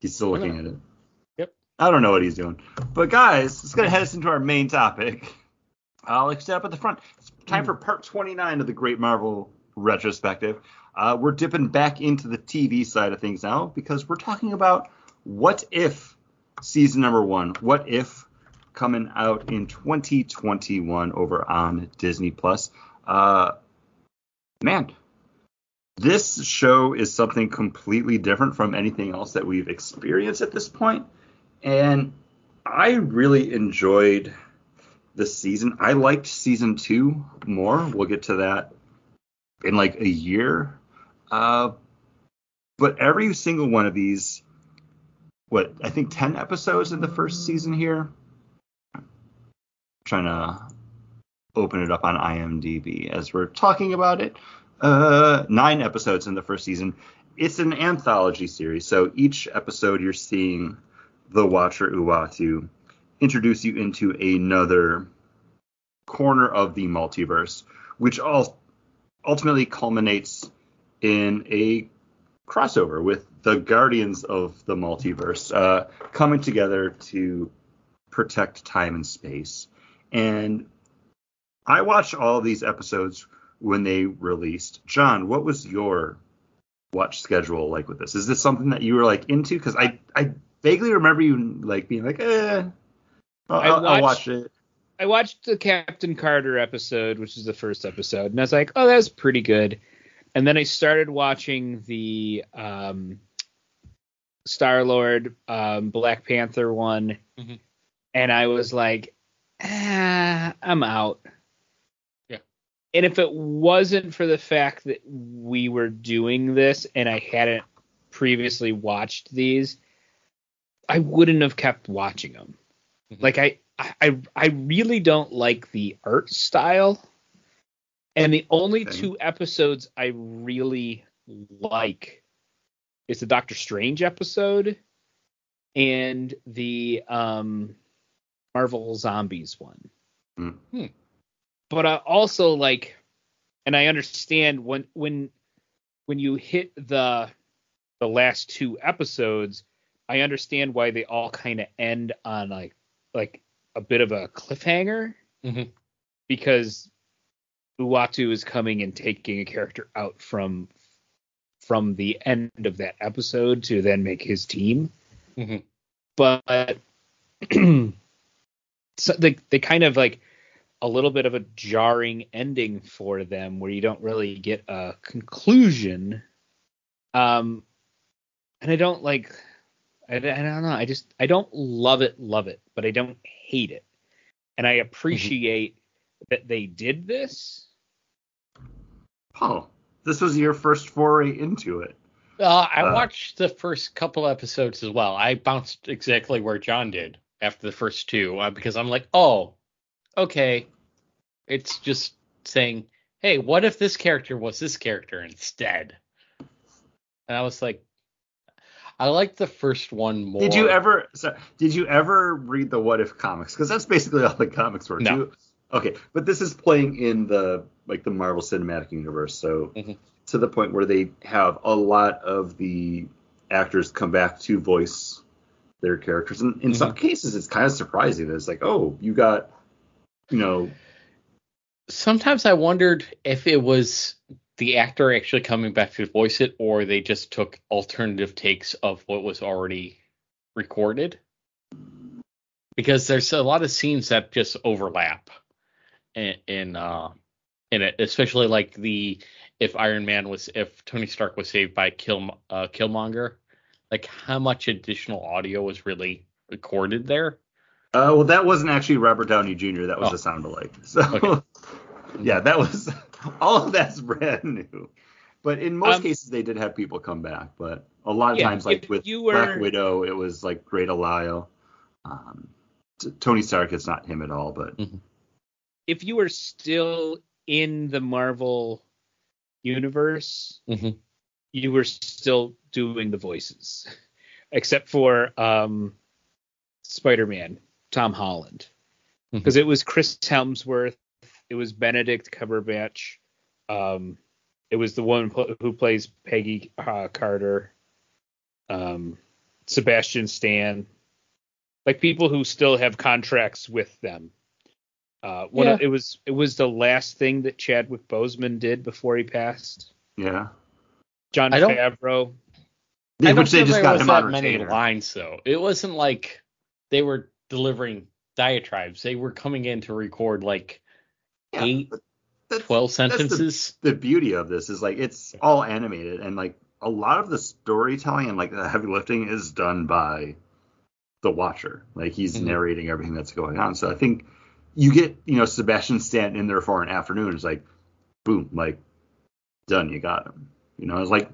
He's still looking at it. Yep. I don't know what he's doing. But guys, it's gonna head us into our main topic. Uh, like I said up at the front, it's time for part 29 of the Great Marvel retrospective. Uh, we're dipping back into the TV side of things now because we're talking about what if season number one. What if coming out in 2021 over on Disney Plus. Uh, man, this show is something completely different from anything else that we've experienced at this point and i really enjoyed this season. I liked season two more. We'll get to that in like a year. Uh, but every single one of these what i think 10 episodes in the first season here? Trying to open it up on imdb as we're talking about it. Uh, nine episodes in the first season. It's an anthology series, so each episode you're seeing the Watcher Uatu introduce you into another corner of the multiverse, which all ultimately culminates in a crossover with the Guardians of the Multiverse uh, coming together to protect time and space. And I watched all these episodes when they released. John, what was your watch schedule like with this? Is this something that you were like into? Because I I vaguely remember you like being like, eh, I I'll, I'll watched- watch it. I watched the Captain Carter episode, which is the first episode, and I was like, oh, that's pretty good. And then I started watching the um, Star Lord, um, Black Panther one, Mhm. and I was like, ah, I'm out. Yeah. And if it wasn't for the fact that we were doing this and I hadn't previously watched these, I wouldn't have kept watching them. Mhm. Like I, I, I really don't like the art style, and the only Okay. two episodes I really like is the Doctor Strange episode and the um Marvel Zombies one. Hmm. Hmm. But I also like, and I understand when when when you hit the the last two episodes, I understand why they all kind of end on like like a bit of a cliffhanger Mhm. because Uatu is coming and taking a character out from from the end of that episode to then make his team. Mhm. But so they they kind of like a little bit of a jarring ending for them where you don't really get a conclusion. Um, and I don't like, I, I don't know. I just, I don't love it, love it, but I don't hate it. And I appreciate that they did this. Oh, this was your first foray into it. Uh, I Uh, watched the first couple episodes as well. I bounced exactly where John did after the first two uh, because I'm like, oh, okay. It's just saying, hey, what if this character was this character instead? And I was like, I like the first one more. Did you ever? So, did you ever read the What If comics? Because that's basically all the comics were. No. too. Okay, but this is playing in the like the Marvel Cinematic Universe, so Mhm. to the point where they have a lot of the actors come back to voice their characters, and in some cases, it's kind of surprising. It's like, oh, you got, you know, Sometimes I wondered if it was the actor actually coming back to voice it, or they just took alternative takes of what was already recorded. Because there's a lot of scenes that just overlap in in, uh, in it, especially like the if Iron Man was if Tony Stark was saved by Kill uh, Killmonger, like how much additional audio was really recorded there. Uh, well, that wasn't actually Robert Downey Jr. That was Oh. a sound alike. So, Okay. yeah, that was all of that's brand new. But in most Um, cases, they did have people come back. But a lot of Yeah, times, like with you were- Black Widow, it was like Great Alio. Um, t- Tony Stark, it's not him at all. But If you were still in the Marvel universe, Mhm. you were still doing the voices, except for um, Spider-Man, Tom Holland, because it was Chris Hemsworth, it was Benedict Cumberbatch, um, it was the one pl- who plays Peggy uh, Carter, um, Sebastian Stan, like people who still have contracts with them. Uh, one of- Yeah. it was it was the last thing that Chadwick Boseman did before he passed. yeah, John I don't- Favreau. I don't which they just got was him that on many retainer. lines though. It wasn't like they were delivering diatribes. They were coming in to record like Yeah, eight, that's, twelve that's the- sentences. the beauty of this is like it's all animated and like a lot of the storytelling and like the heavy lifting is done by the watcher. Like he's Mhm. narrating everything that's going on. So I think you get, you know, Sebastian Stan in there for an afternoon. It's like, boom, like done, you got him. You know, it's like,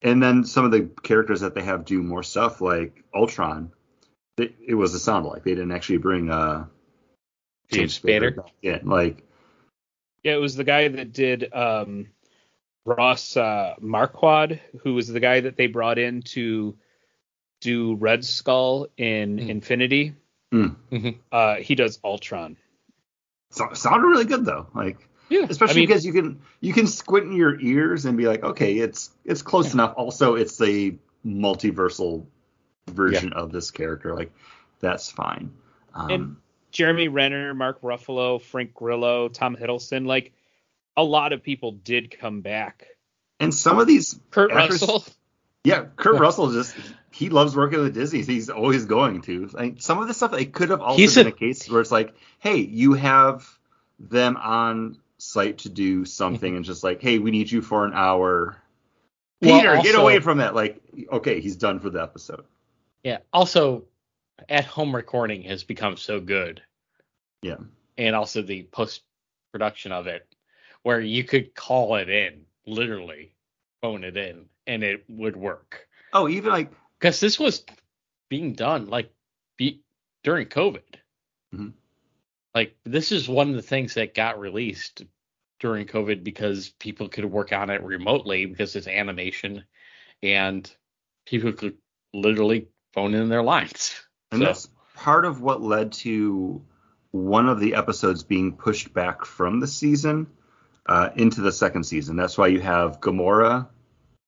and then some of the characters that they have do more stuff, like Ultron. It, it was a sound like they didn't actually bring uh James Spader. in. Like, Yeah, it was the guy that did um, Ross uh, Marquand, who was the guy that they brought in to do Red Skull in Mm. Infinity. mm, Mhm. Uh, he does Ultron. so, sounded really good though. Like. Yeah, especially I mean, because you can you can squint in your ears and be like, okay, it's it's close Yeah. enough. Also, it's a multiversal version of this character. Like that's fine. Um, And- Jeremy Renner, Mark Ruffalo, Frank Grillo, Tom Hiddleston, like a lot of people did come back. and some of these, Kurt Actors- Russell, yeah, Kurt Russell just he loves working with Disney. He's always going to. Like some of the stuff, it could have also He's been a- a case where it's like, hey, you have them on site to do something, and just like, hey, we need you for an hour. Well, Peter, get away from that. Like, okay, he's done for the episode. Yeah. Also, at home recording has become so good. Yeah. And also the post production of it, where you could call it in, literally phone it in, and it would work. Oh, even like, Because this was being done like be, during COVID. Mhm. Like this is one of the things that got released during COVID because people could work on it remotely because it's animation, and people could literally phone in their lines. And So- that's part of what led to one of the episodes being pushed back from the season uh, into the second season. That's why you have Gamora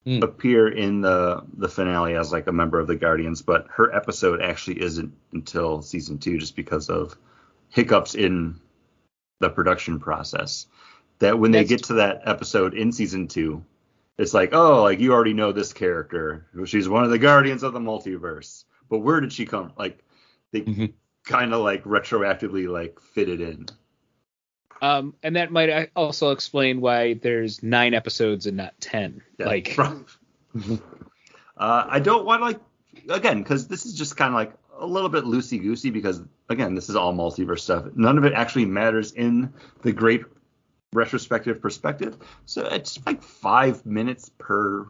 Hmm. appear in the the finale as like a member of the Guardians, but her episode actually isn't until season two, just because of hiccups in the production process. That when they That's- get to that episode in season two, it's like, oh, like you already know this character. She's one of the Guardians of the multiverse. But where did she come? Like they Mhm. kind of like retroactively like fit it in. Um, and that might uh, also explain why there's nine episodes and not ten. Yeah. Like, uh, I don't want like again because this is just kind of like a little bit loosey goosey because again this is all multiverse stuff. None of it actually matters in the great retrospective perspective. So it's like five minutes per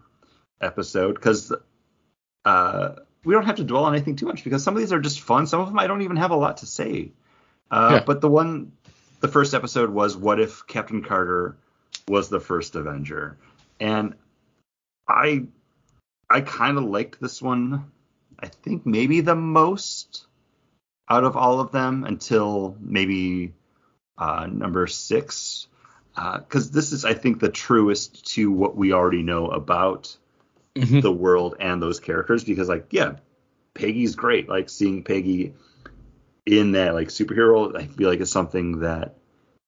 episode because uh, we don't have to dwell on anything too much because some of these are just fun. Some of them I don't even have a lot to say. Uh, Yeah. But the one, the first episode was what if Captain Carter was the first Avenger, and I I kind of liked this one. I think maybe the most out of all of them until maybe uh, number six, because this is I think the truest to what we already know about Mhm. the world and those characters. Because like yeah, Peggy's great. Like seeing Peggy in that like superhero, I feel like is something that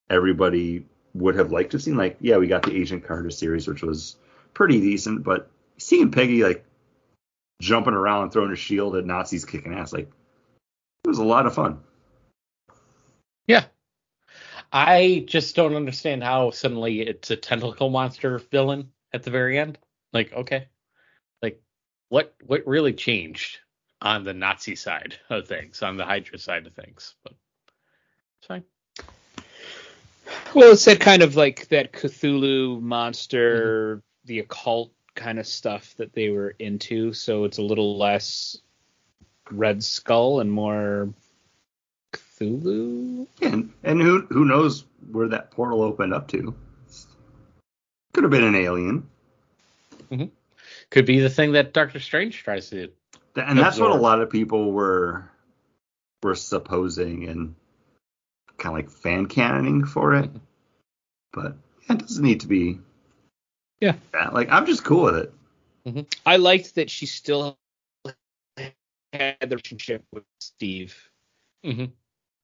everybody would have liked to have seen. Like yeah, we got the Agent Carter series, which was pretty decent, but seeing Peggy like jumping around and throwing a shield at Nazis kicking ass, like it was a lot of fun. Yeah. I just don't understand how suddenly it's a tentacle monster villain at the very end. Like, okay. Like what what really changed on the Nazi side of things, on the Hydra side of things? But it's fine. well, it's that kind of like that Cthulhu monster, mm-hmm. the occult kind of stuff that they were into. So it's a little less Red Skull and more Cthulhu. And and who who knows where that portal opened up to? Could have been an alien. Mm-hmm. Could be the thing that Doctor Strange tries to do. Th- And that's what a lot of people were were supposing and kind of like fan canoning for it. But it doesn't need to be. Yeah. that. Like I'm just cool with it. I liked that she still had the relationship with Steve, hmm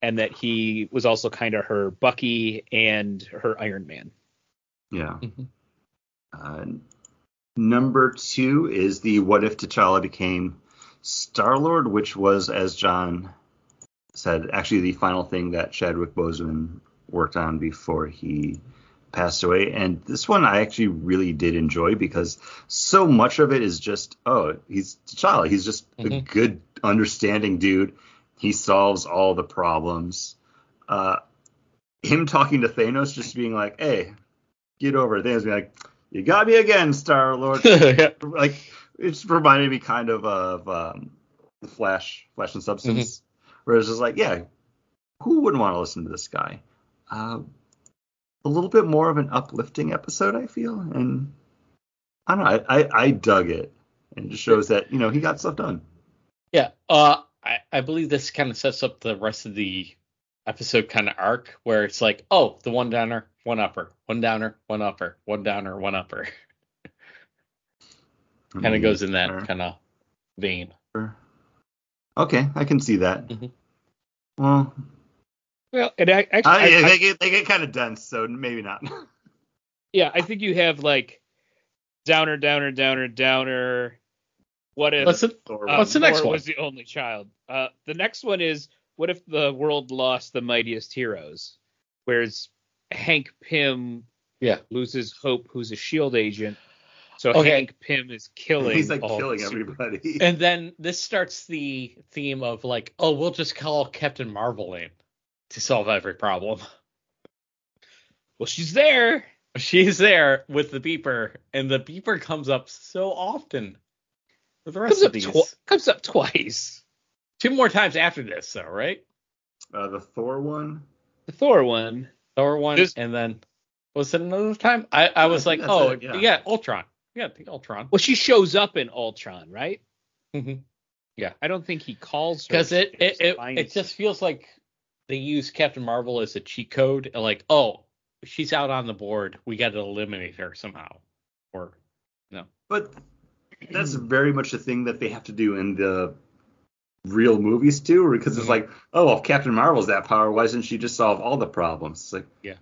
and that he was also kind of her Bucky and her Iron Man. Yeah. Mhm. Uh, number two is the What If T'Challa became Star Lord, which was, as John said, actually the final thing that Chadwick Boseman worked on before he passed away. And this one I actually really did enjoy because so much of it is just, oh, he's T'Challa. He's just a Mhm. good, understanding dude. He solves all the problems. Uh, him talking to Thanos, just being like, hey, get over it. Thanos being like, you got me again, Star Lord. like it's reminded me kind of of um, the Flash, Flash and Substance, where it's just like, yeah, who wouldn't want to listen to this guy? Uh, a little bit more of an uplifting episode, I feel, and I don't know, I, I, I dug it, and it just shows that you know he got stuff done. Yeah. Uh, I, I believe this kind of sets up the rest of the episode kind of arc where it's like, oh, the one downer, one upper, one downer, one upper, one downer, one upper. I Kind of mean, goes in that sure. kind of vein. Sure. Okay, I can see that. Mhm. Well, Well, and I, actually, I, I- I- they get they get kind of dense, so maybe not. yeah, I think you have like downer, downer, downer, downer. What if What's the, Or uh, what's the next one? was the only child? Uh, the next one is what if the world lost the mightiest heroes? Whereas Hank Pym Yeah. loses Hope, who's a Shield agent. So Okay. Hank Pym is killing. He's like all killing everybody. And then this starts the theme of like, oh, we'll just call Captain Marvel in to solve every problem. well, she's there. She's there with the beeper, and the beeper comes up so often. For the rest Comes of up, these, tw- comes up twice. Two more times after this, though, right? Uh, the Thor one. The Thor one. Thor one, This- and then was it another time? I, I was I like, oh it, yeah. yeah. Ultron. Yeah, the Ultron. Well, she shows up in Ultron, right? Mm-hmm. Yeah. I don't think he calls her. Because it it it, it just feels like they use Captain Marvel as a cheat code. Like, oh, she's out on the board. We got to eliminate her somehow. Or no. But that's very much a thing that they have to do in the real movies too, because it's Mhm. like, oh, if Captain Marvel's that power, why doesn't she just solve all the problems? It's like, Yeah.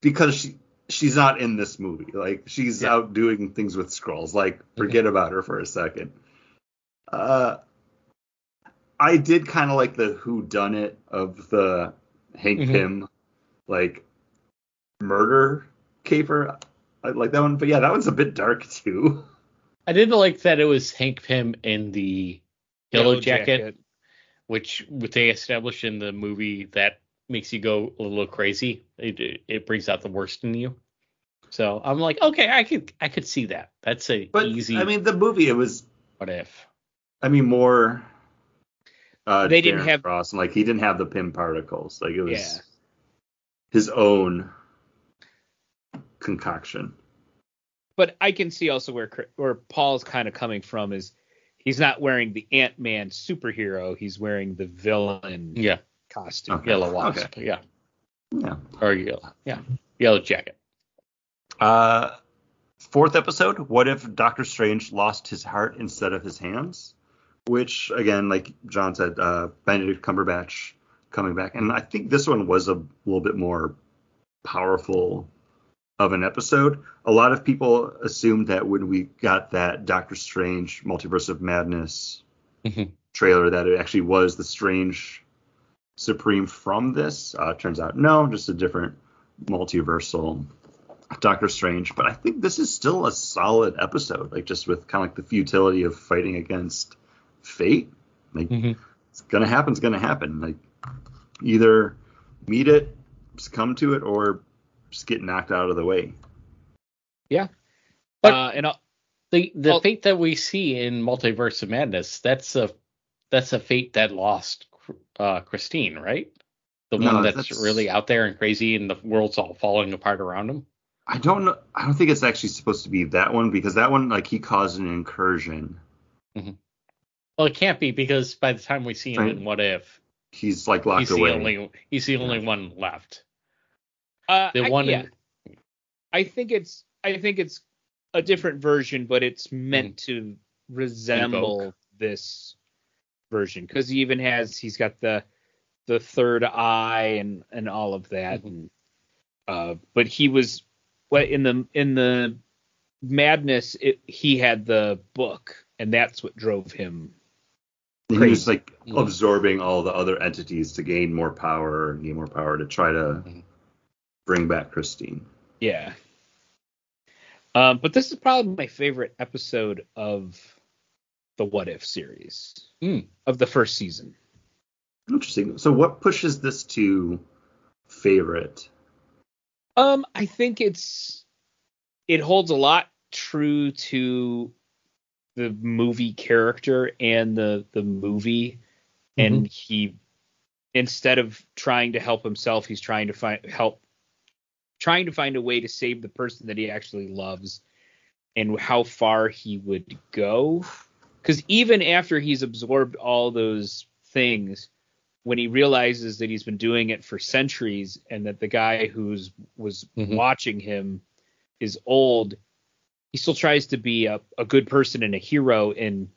because she she's not in this movie. Like she's Yeah. Mm-hmm. out doing things with scrolls. Like forget about her for a second. Uh, I did kind of like the who done it of the Hank Mhm. Pym like murder caper. I like that one, but yeah, that one's a bit dark too. I did like that it was Hank Pym in the Yellow, jacket, which what they established in the movie that makes you go a little crazy. It it brings out the worst in you. So I'm like, okay, I could I could see that. That's a But easy. I mean, the movie it was what if? I mean, more. Uh, They didn't Darren have- Cross, and like he didn't have the Pym particles. Like it was Yeah. his own concoction. But I can see also where where Paul's kind of coming from is he's not wearing the Ant Man superhero. He's wearing the villain Yeah, costume. Okay. yellow wasp. Yeah, Yeah. or yellow. Yeah, yellow jacket. Uh, fourth episode. What if Doctor Strange lost his heart instead of his hands? Which again, like John said, uh, Benedict Cumberbatch coming back, and I think this one was a little bit more powerful of an episode. A lot of people assumed that when we got that Doctor Strange Multiverse of Madness Mhm. trailer, that it actually was the Strange Supreme from this. Uh, turns out, no, just a different multiversal Doctor Strange. But I think this is still a solid episode, like just with kind of like the futility of fighting against fate. Like Mhm. it's gonna happen, it's gonna happen. Like either meet it, succumb to it, or just get knocked out of the way. Yeah, but- uh, and I'll, The the Well- fate that we see in Multiverse of Madness, that's a that's a fate that lost uh, Christine, right? The No, one that's, that's- really out there and crazy, and the world's all falling apart around him. I don't know. I don't think it's actually supposed to be that one because that one, like, he caused an incursion. Well, it can't be because by the time we see him Right. in What If, He's like locked he's away. the only he's the only one left. Uh, The I, yeah, in, I think it's I think it's a different version, but it's meant to resemble Invoke. this version because he even has he's got the the third eye and and all of that. Mhm. And, uh, but he was what in the in the madness it, he had the book and that's what drove him. he was like Mhm. absorbing all the other entities to gain more power, gain more power to try to Mhm. Bring back Christine. Yeah. Um, but this is probably my favorite episode of the What If series Hmm. of the first season. Interesting. So, what pushes this to favorite? Um, I think it's it holds a lot true to the movie character and the the movie, and he instead of trying to help himself, he's trying to find help, trying to find a way to save the person that he actually loves, and how far he would go. Because even after he's absorbed all those things, when he realizes that he's been doing it for centuries and that the guy who's was Mhm. watching him is old, he still tries to be a, a good person and a hero and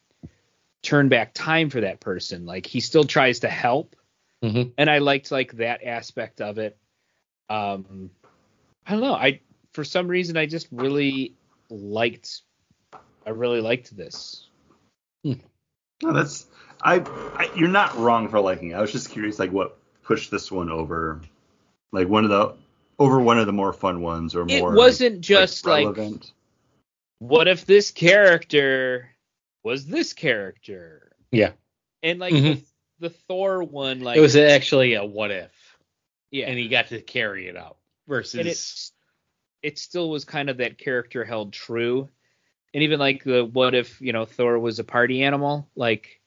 turn back time for that person. Like he still tries to help. Mhm. And I liked like that aspect of it. Um I don't know. I for some reason I just really liked I really liked this. No, that's I, I. You're not wrong for liking. it. I was just curious, like, what pushed this one over, like one of the over one of the more fun ones, or more. It wasn't like, just like, relevant. what if this character was this character? Yeah. And like Mhm. the, the Thor one, like it was actually a what if, yeah, and he got to carry it out. Versus, and it it still was kind of that character held true. And even like the what if you know Thor was a party animal, like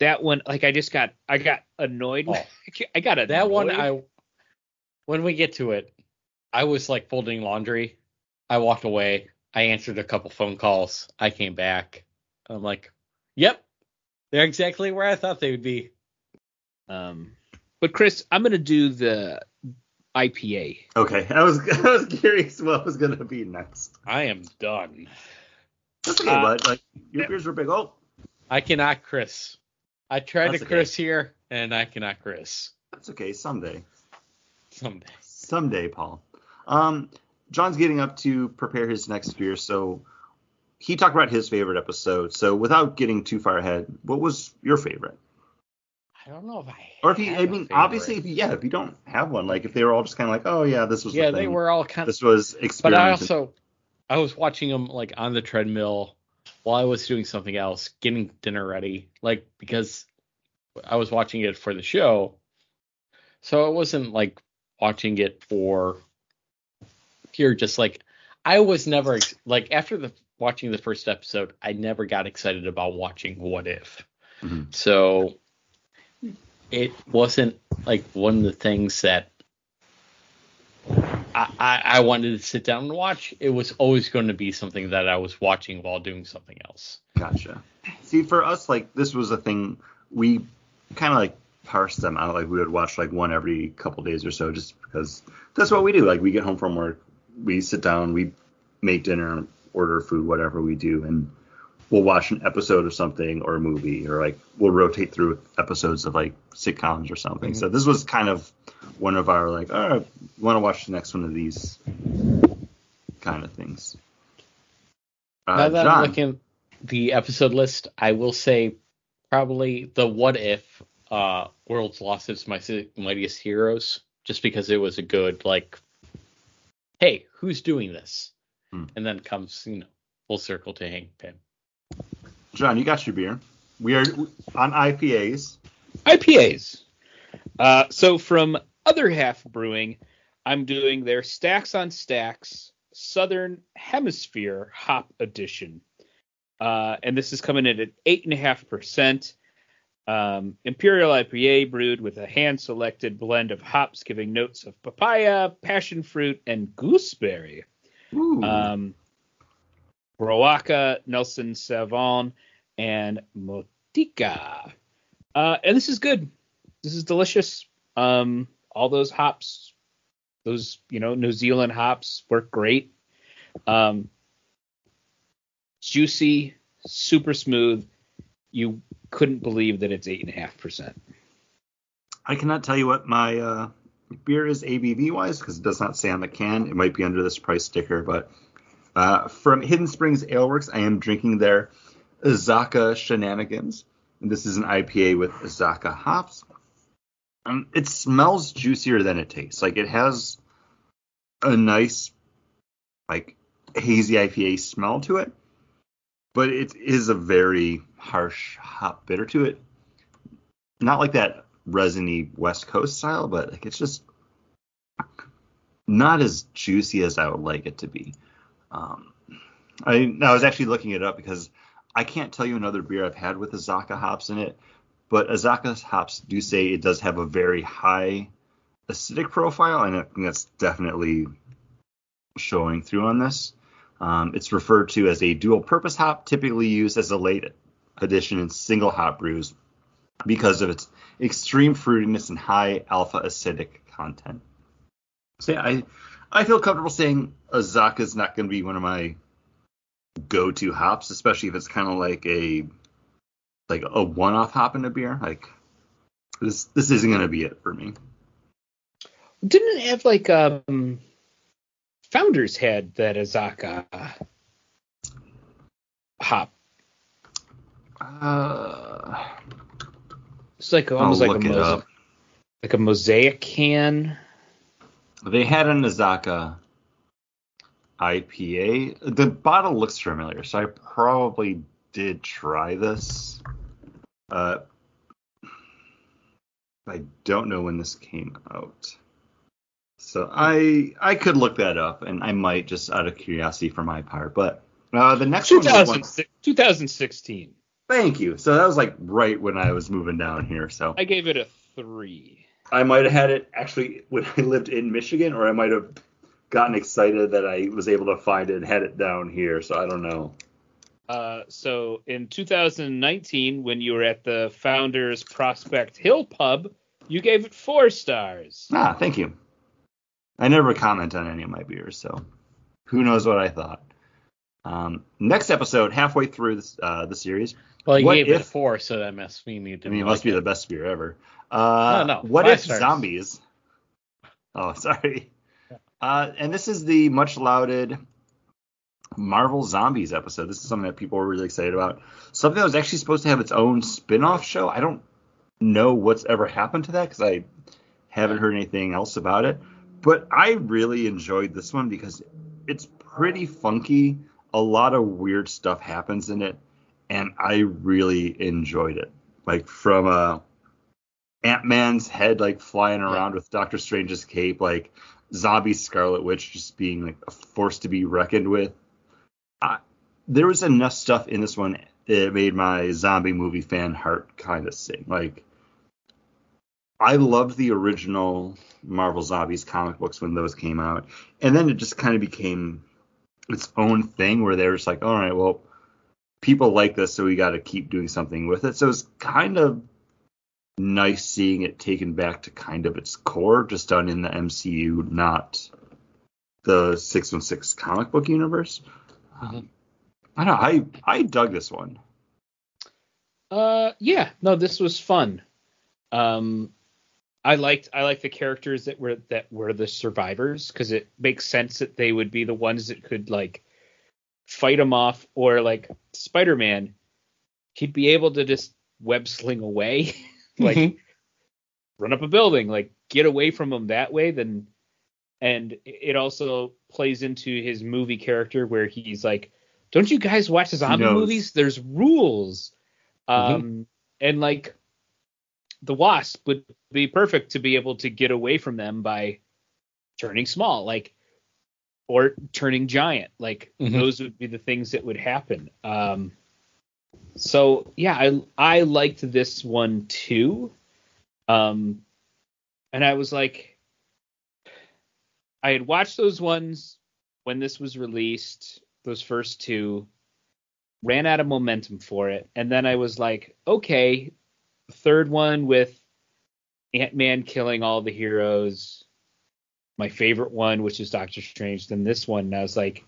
that one, like I just got I got annoyed. with I got annoyed. that one, I when we get to it, I was like folding laundry. I walked away. I answered a couple phone calls. I came back. I'm like, yep, they're exactly where I thought they would be. um, but Chris, I'm gonna do the IPA. Okay, I was I was curious what was gonna be next. I am done. That's okay, Uh, bud. Like your beers were big. Oh, I cannot Chris. I tried That's to okay. Chris here, and I cannot Chris that's okay. Someday, someday. someday, Paul. Um, John's getting up to prepare his next beer, so he talked about his favorite episode. So without getting too far ahead, what was your favorite? I don't know if I. Or if you, I mean, obviously, if you, yeah, if you don't have one, like if they were all just kind of like, oh yeah, this was yeah, the they were all kind of. This was experience. But. I also, I was watching them like on the treadmill while I was doing something else, getting dinner ready, like because I was watching it for the show. So it wasn't like watching it for pure, just like I was never like after the watching the first episode, I never got excited about watching What If. Mhm. So it wasn't like one of the things that I, I, wanted to sit down and watch. It was always going to be something that I was watching while doing something else. Gotcha. See, for us, like this was a thing we kind of like parsed them out. Like we would watch like one every couple days or so, just because that's what we do. Like we get home from work, we sit down, we make dinner, order food, whatever we do, and we'll watch an episode of something or a movie, or like we'll rotate through episodes of like sitcoms or something. So this was kind of one of our like, all right, want to watch the next one of these kind of things. Uh, now that John, I'm looking the episode list, I will say probably the What If uh, World's Losses My Mightiest Heroes, just because it was a good like, hey, who's doing this? Hmm. And then comes you know full circle to Hank Pym. John, you got your beer. We are on IPAs. IPAs. Uh, so from Other Half Brewing, I'm doing their Stacks on Stacks Southern Hemisphere Hop Edition. Uh, and this is coming in at 8.5%. Um, Imperial IPA brewed with a hand selected blend of hops, giving notes of papaya, passion fruit, and gooseberry. Ooh. Um, Broaca, Nelson Sauvin, and Motueka. Uh, and this is good. This is delicious. Um, all those hops, those you know New Zealand hops work great. Um, juicy, super smooth. You couldn't believe that it's eight and a half percent. I cannot tell you what my uh, beer is ABV wise because it does not say on the can. It might be under this price sticker, but uh, from Hidden Springs Ale Works, I am drinking their Azacca Shenanigans. And this is an IPA with Azacca hops. Um, it smells juicier than it tastes. Like it has a nice, like hazy IPA smell to it, but it is a very harsh hop bitter to it. Not like that resiny West Coast style, but like it's just not as juicy as I would like it to be. Um, I, I was actually looking it up because I can't tell you another beer I've had with Azacca hops in it, but Azacca hops do say it does have a very high acidic profile, and I think that's definitely showing through on this. Um, it's referred to as a dual purpose hop, typically used as a late addition in single hop brews because of its extreme fruitiness and high alpha acidic content. So yeah, I I feel comfortable saying Azacca is not going to be one of my go-to hops, especially if it's kind of like a like a one-off hop in a beer. Like this this isn't going to be it for me. Didn't it have like um Founders had that Azacca hop. Uh, It's like almost like a look it mos- up. like a mosaic can. They had an Azacca IPA. The bottle looks familiar, so I probably did try this. Uh, I don't know when this came out. So I I could look that up, and I might just out of curiosity for my part. But uh, the next one, one 2016. thank you. So that was like right when I was moving down here. So I gave it a three. I might have had it actually when I lived in Michigan, or I might have gotten excited that I was able to find it and had it down here. So I don't know. Uh, so in 2019, when you were at the Founders Prospect Hill Pub, you gave it four stars. Ah, thank you. I never comment on any of my beers, so who knows what I thought. Um, next episode, halfway through this, uh, the series. Well, you What gave it a if- four, so that must mean you I didn't. mean, it like must be it. the best beer ever. Uh, No, no, What if stars. zombies? Oh, sorry. Uh, and this is the much lauded Marvel Zombies episode. This is something that people were really excited about. Something that was actually supposed to have its own spin-off show. I don't know what's ever happened to that because I haven't heard anything else about it. But I really enjoyed this one because it's pretty funky. A lot of weird stuff happens in it, and I really enjoyed it. Like from uh, Ant Man's head like flying around with Doctor Strange's cape, like zombie Scarlet Witch just being like a force to be reckoned with. I, there was enough stuff in this one that made my zombie movie fan heart kind of sing. Like I loved the original Marvel Zombies comic books when those came out, and then it just kind of became its own thing where they were just like, all right, well, people like this, so we got to keep doing something with it. So it's kind of nice seeing it taken back to kind of its core, just done in the MCU, not the 616 comic book universe. Mhm. I don't know. I I dug this one. Uh, yeah, no, this was fun. Um, I liked I liked the characters that were that were the survivors because it makes sense that they would be the ones that could like fight them off or like Spider-Man, he'd be able to just web sling away, like Mhm. run up a building, like get away from them that way. Then, and it also plays into his movie character where he's like, "Don't you guys watch the zombie movies? There's rules." Um, and like the wasp would be perfect to be able to get away from them by turning small, like or turning giant. Like Mhm. those would be the things that would happen. Um, so yeah, I I liked this one too. Um, and I was like, I had watched those ones when this was released, those first two, ran out of momentum for it, and then I was like, okay, third one with Ant Man killing all the heroes, my favorite one, which is Doctor Strange, then this one, and I was like,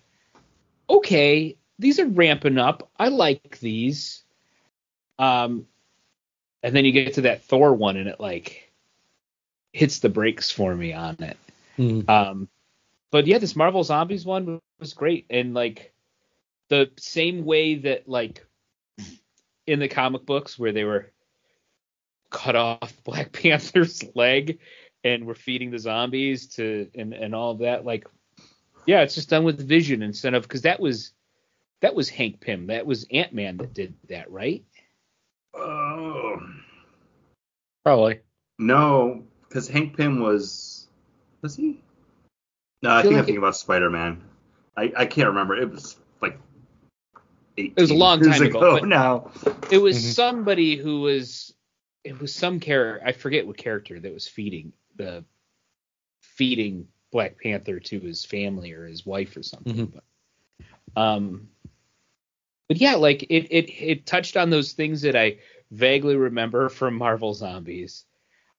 okay, these are ramping up. I like these. Um, and then you get to that Thor one, and it like hits the brakes for me on it. Mhm. Um, but yeah, this Marvel Zombies one was great, and like the same way that like in the comic books where they were cut off Black Panther's leg and were feeding the zombies to and and all of that, like yeah, it's just done with Vision instead of because that was that was Hank Pym, that was Ant Man that did that, right? Oh Probably. no, because Hank Pym was was he? No, I, feel think I'm like thinking about Spider Man. I, I can't remember. It was like it was a long time ago, but- now. It was Mhm. somebody who was it was some character I forget what character that was feeding the feeding Black Panther to his family or his wife or something. Mhm. But um but yeah, like it it it touched on those things that I vaguely remember from Marvel Zombies.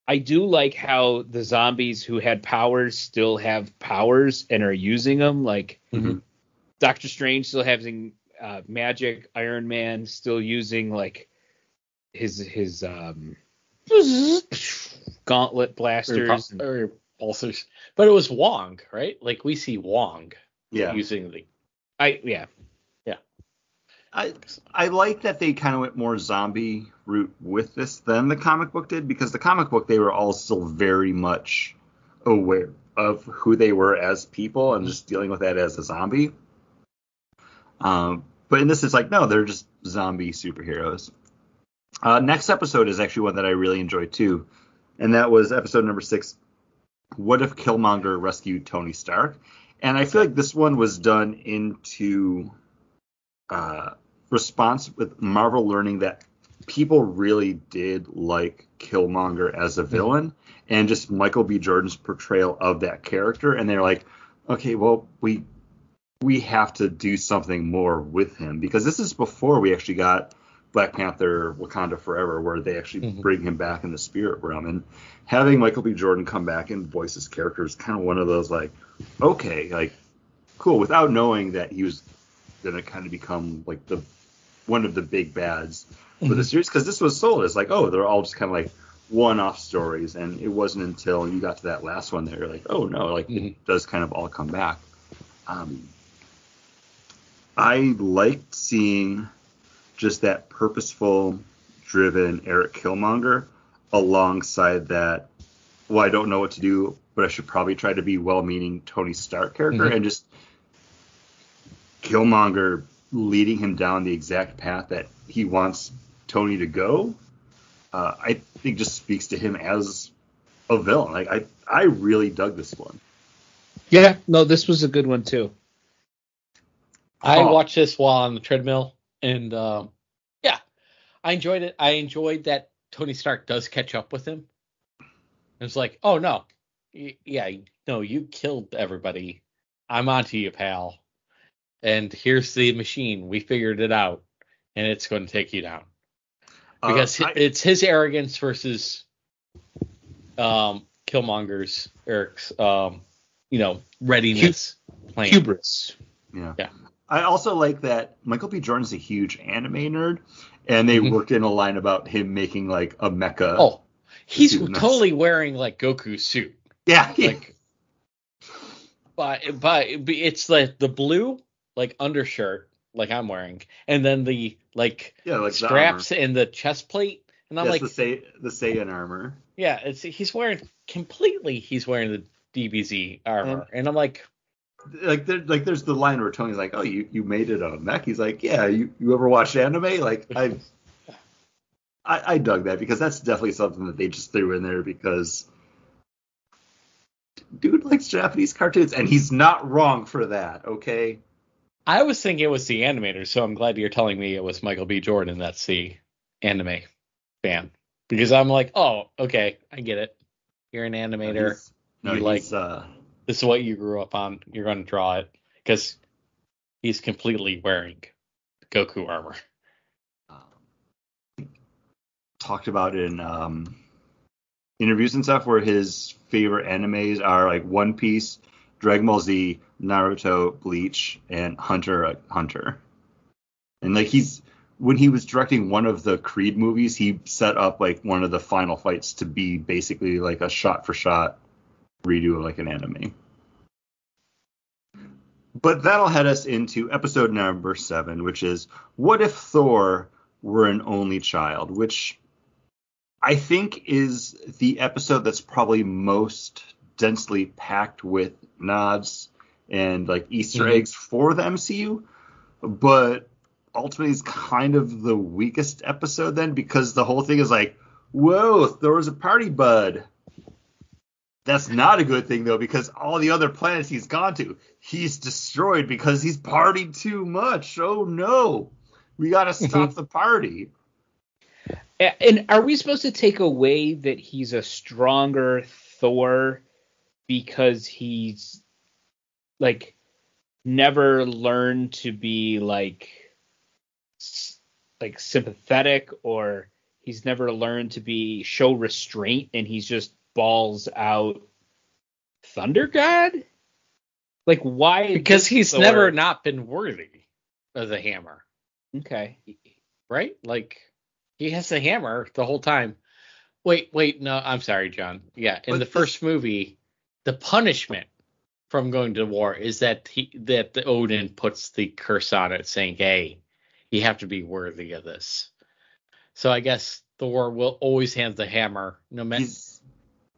I do like how the zombies who had powers still have powers and are using them. Like Mhm. Doctor Strange still having uh, magic, Iron Man still using like his his um gauntlet blasters. and- Or pulsars. But it was Wong, right? Like we see Wong Yeah, using the. I yeah. I I like that they kind of went more zombie route with this than the comic book did because the comic book they were all still very much aware of who they were as people and just dealing with that as a zombie. Um, but in this, it's like no, they're just zombie superheroes. Uh, next episode is actually one that I really enjoyed too, and that was episode number six. What if Killmonger rescued Tony Stark? And I feel like this one was done into uh, response with Marvel learning that people really did like Killmonger as a villain and just Michael B. Jordan's portrayal of that character. And they're like, okay, well, we we have to do something more with him because this is before we actually got Black Panther Wakanda Forever, where they actually Mhm. bring him back in the spirit realm. And having Michael B. Jordan come back and voice his character is kind of one of those like, okay, like cool, without knowing that he was gonna kind of become like the one of the big bads for the series because this was sold as like, oh, they're all just kind of like one-off stories, and it wasn't until you got to that last one that you're like, oh no, like Mhm. it does kind of all come back. Um, I liked seeing just that purposeful, driven Eric Killmonger alongside that. Well, I don't know what to do, but I should probably try to be well-meaning Tony Stark character, Mhm. and just Killmonger leading him down the exact path that he wants Tony to go. Uh, I think just speaks to him as a villain. Like I, I really dug this one. Yeah, no, this was a good one too. I Oh. watched this while on the treadmill, and um, yeah, I enjoyed it. I enjoyed that Tony Stark does catch up with him. It's like, oh no, yeah, no, you killed everybody. I'm onto you, pal. And here's the machine. We figured it out, and it's going to take you down Uh, because I- it's his arrogance versus um Killmonger's Eric's um you know readiness plan. Hubris. Yeah. Yeah. I also like that Michael B. Jordan's a huge anime nerd, and they Mhm. worked in a line about him making like a mecha. Oh, he's Dude, nice. totally wearing like Goku suit. yeah, Like, but but it's like the blue like undershirt like I'm wearing, and then the like yeah, like straps and the chest plate, and I'm like, the Say the Saiyan armor. yeah, it's he's wearing completely. He's wearing the DBZ armor, and I'm like, Like there, like there's the line where Tony's like, "Oh, you, you made it on a mech." He's like, "Yeah, you, you ever watched anime?" Like I, I I dug that because that's definitely something that they just threw in there because dude likes Japanese cartoons and he's not wrong for that. Okay. I was thinking it was the animator, so I'm glad you're telling me it was Michael B. Jordan that's the anime fan. Because I'm like, oh, okay, I get it. You're an animator. No, You he's, uh, This is what you grew up on. You're going to draw it because he's completely wearing Goku armor. um, talked about in um, interviews and stuff where his favorite animes are like One Piece, Dragon Ball Z, Naruto, Bleach, and Hunter Hunter. And like he's when he was directing one of the Creed movies, he set up like one of the final fights to be basically like a shot for shot redo of like an anime. But that'll head us into episode number seven, which is what if Thor were an only child, which I think is the episode that's probably most densely packed with nods and like Easter Mhm. eggs for the MCU, but ultimately is kind of the weakest episode then because the whole thing is like, whoa, Thor's a party bud. That's not a good thing though, because all the other planets he's gone to, he's destroyed because he's partied too much. Oh no. We gotta stop the party. And are we supposed to take away that he's a stronger Thor because he's like never learned to be like like sympathetic or he's never learned to be show restraint and he's just balls out thunder god like why Because he's Thor- never not been worthy of the hammer, okay right? Like he has the hammer the whole time. Wait, wait, no, I'm sorry, John. Yeah, in But the this- first movie, the punishment from going to war is that he that the Odin puts the curse on it, saying, "Hey, you have to be worthy of this." So I guess Thor will always have the hammer, no matter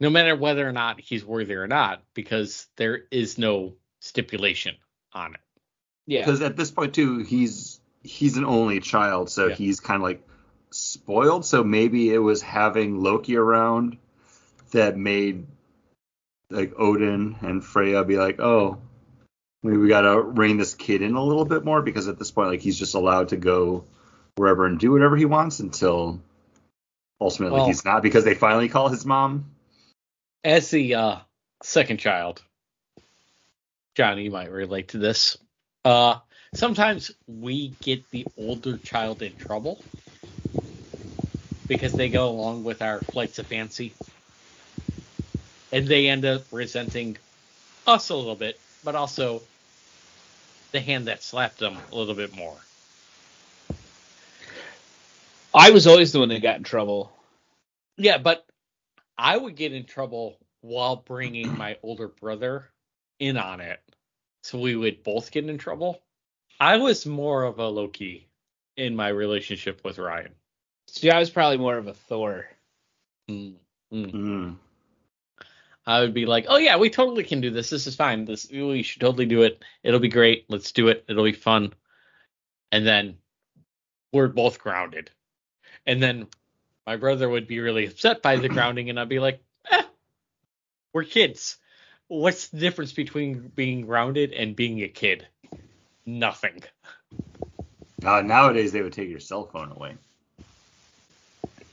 no matter whether or not he's worthy or not, because there is no stipulation on it. Yeah. Because at this point too, he's he's an only child, so Yeah. he's kind of like spoiled. So maybe it was having Loki around that made like Odin and Freya be like, oh, maybe we gotta rein this kid in a little bit more because at this point, like he's just allowed to go wherever and do whatever he wants until ultimately Well- he's not because they finally call his mom. As the uh, second child, Johnny, you might relate to this. Uh, sometimes we get the older child in trouble because they go along with our flights of fancy, and they end up resenting us a little bit, but also the hand that slapped them a little bit more. I was always the one that got in trouble. Yeah, but I would get in trouble while bringing my older brother in on it. So we would both get in trouble. I was more of a Loki in my relationship with Ryan. See, I was probably more of a Thor. Mm, mm. Mm. I would be like, "Oh yeah, we totally can do this. This is fine. This we should totally do it. It'll be great. Let's do it. It'll be fun." And then we're both grounded. And then my brother would be really upset by the grounding, and I'd be like, eh, "We're kids. What's the difference between being grounded and being a kid? Nothing." Uh, nowadays they would take your cell phone away.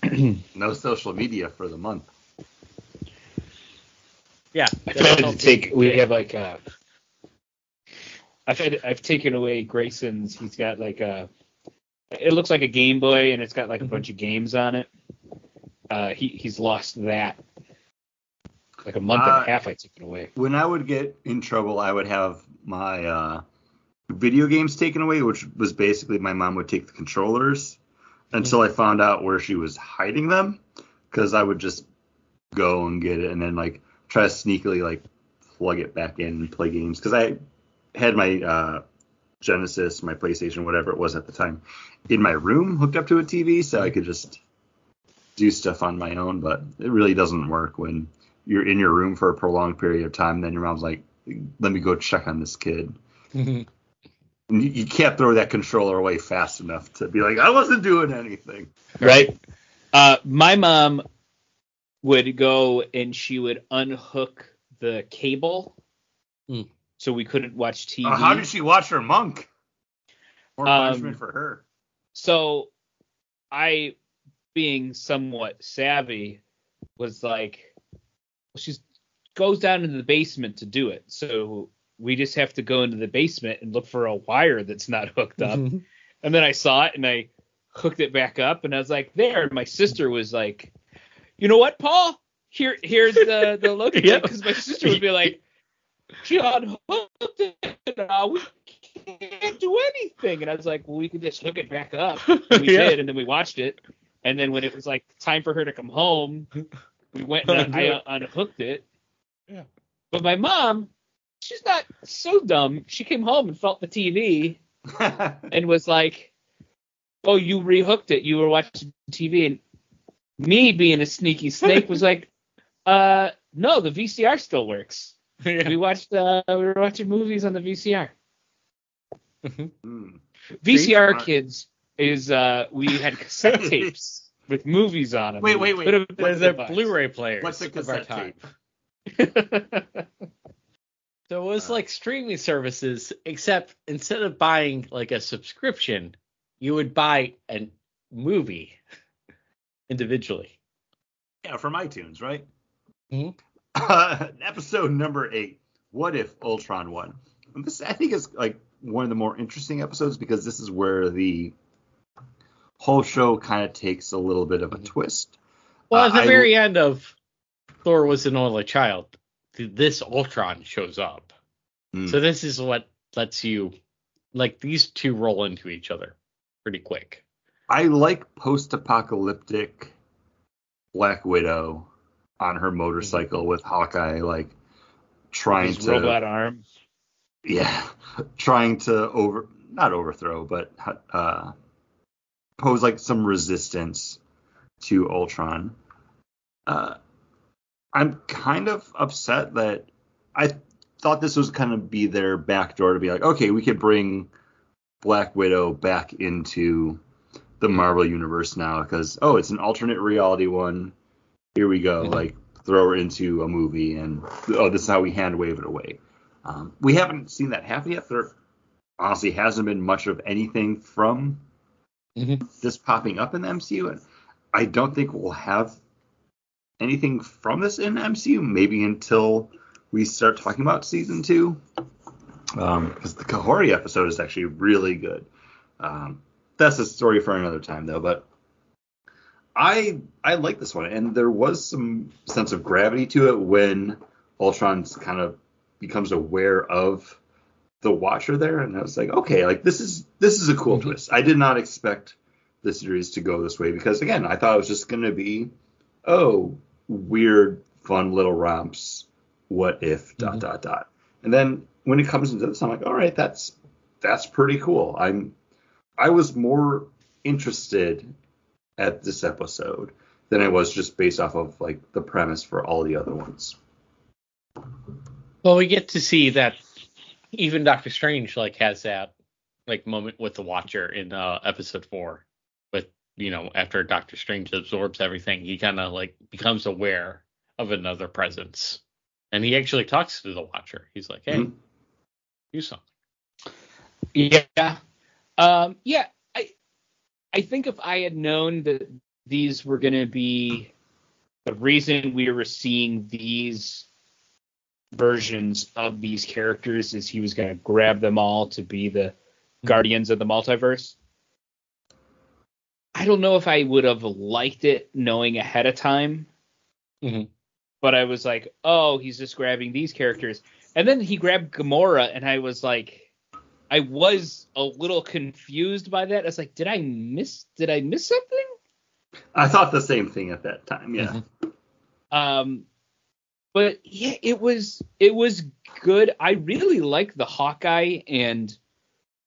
no social media for the month. Yeah, I've had to take. We have like uh I've had. I've taken away Grayson's. He's got like a. It looks like a Game Boy, and it's got like a bunch of games on it. Uh, he he's lost that. Like a month and Uh, a half, I took it away. when I would get in trouble, I would have my uh, video games taken away, which was basically my mom would take the controllers until I found out where she was hiding them, because I would just go and get it and then like try to sneakily like plug it back in and play games because I had my uh, Genesis, my PlayStation, whatever it was at the time, in my room hooked up to a TV, so I could just do stuff on my own. But it really doesn't work when you're in your room for a prolonged period of time. Then your mom's like, "Let me go check on this kid." And you, you can't throw that controller away fast enough to be like, "I wasn't doing anything." right? Uh, my mom would go and she would unhook the cable, Hmm. so we couldn't watch TV. Uh, how did she watch her monk? More Um, punishment for her. so I, being somewhat savvy, was like, she goes down into the basement to do it. So we just have to go into the basement and look for a wire that's not hooked up. Mm-hmm. And then I saw it and I hooked it back up and I was like, there. And my sister was like, you know what, Paul? Here, here's the the look. Yep. Because my sister would be like, she unhooked it. Uh, we can't do anything. And I was like, well, we can just hook it back up. And we Yeah. did, and then we watched it. And then when it was like time for her to come home, we went and I uh, unhooked it. Yeah. But my mom, she's not so dumb. She came home and felt the TV and was like, "Oh, you rehooked it. You were watching TV." And me, being a sneaky snake, was like, "Uh, no, the VCR still works. We watched. Uh, we were watching movies on the VCR. Hmm. VCR Smart. kids is uh, we had cassette tapes with movies on them. Wait, wait, wait. Could have been There's the a. Blu-ray player. What's a of our cassette tape? So it was Uh, like streaming services, except instead of buying like a subscription, you would buy a movie individually. Yeah, from iTunes, right? Mhm. Uh, episode number eight. What if Ultron won? And this, I think, is like one of the more interesting episodes because this is where the whole show kind of takes a little bit of a twist. Well, Uh, at the I- very end of Thor was an only child, th- this Ultron shows up. Hmm. So this is what lets you like these two roll into each other pretty quick. I like post-apocalyptic Black Widow on her motorcycle with Hawkeye, like trying His to robot arm. yeah, trying to over not overthrow, but uh, pose like some resistance to Ultron. Uh, I'm kind of upset that I thought this was kind of be their backdoor to be like, okay, we could bring Black Widow back into the Marvel universe now because oh, it's an alternate reality one. Here we go, Mhm. like throw her into a movie, and oh, this is how we hand wave it away. Um, we haven't seen that happen yet. There honestly hasn't been much of anything from Mhm. this popping up in the MCU, and I don't think we'll have anything from this in MCU. Maybe until we start talking about season two, because the Kahori episode is actually really good. Um, that's a story for another time, though. But I I like this one, and there was some sense of gravity to it when Ultron's kind of becomes aware of the Watcher there, and I was like, okay, like this is this is a cool Mhm. twist. I did not expect the series to go this way because again, I thought it was just going to be oh weird, fun little romps. What if dot Mhm. dot dot, and then when it comes into this, I'm like, all right, that's that's pretty cool. I'm I was more interested at this episode than I was just based off of like the premise for all the other ones. Well, we get to see that even Doctor Strange like has that like moment with the Watcher in uh, episode four. With you know after Doctor Strange absorbs everything, he kind of like becomes aware of another presence, and he actually talks to the Watcher. He's like, "Hey, Mhm. do something." Yeah. Um, yeah. I I think if I had known that these were going to be the reason we were seeing these versions of these characters is he was going to grab them all to be the guardians of the multiverse. I don't know if I would have liked it knowing ahead of time. Mhm. But I was like, oh, he's just grabbing these characters. And then he grabbed Gamora, and I was like, I was a little confused by that. I was like, did I miss? Did I miss something? I thought the same thing at that time. Yeah. Mhm. Um, but yeah, it was it was good. I really like the Hawkeye and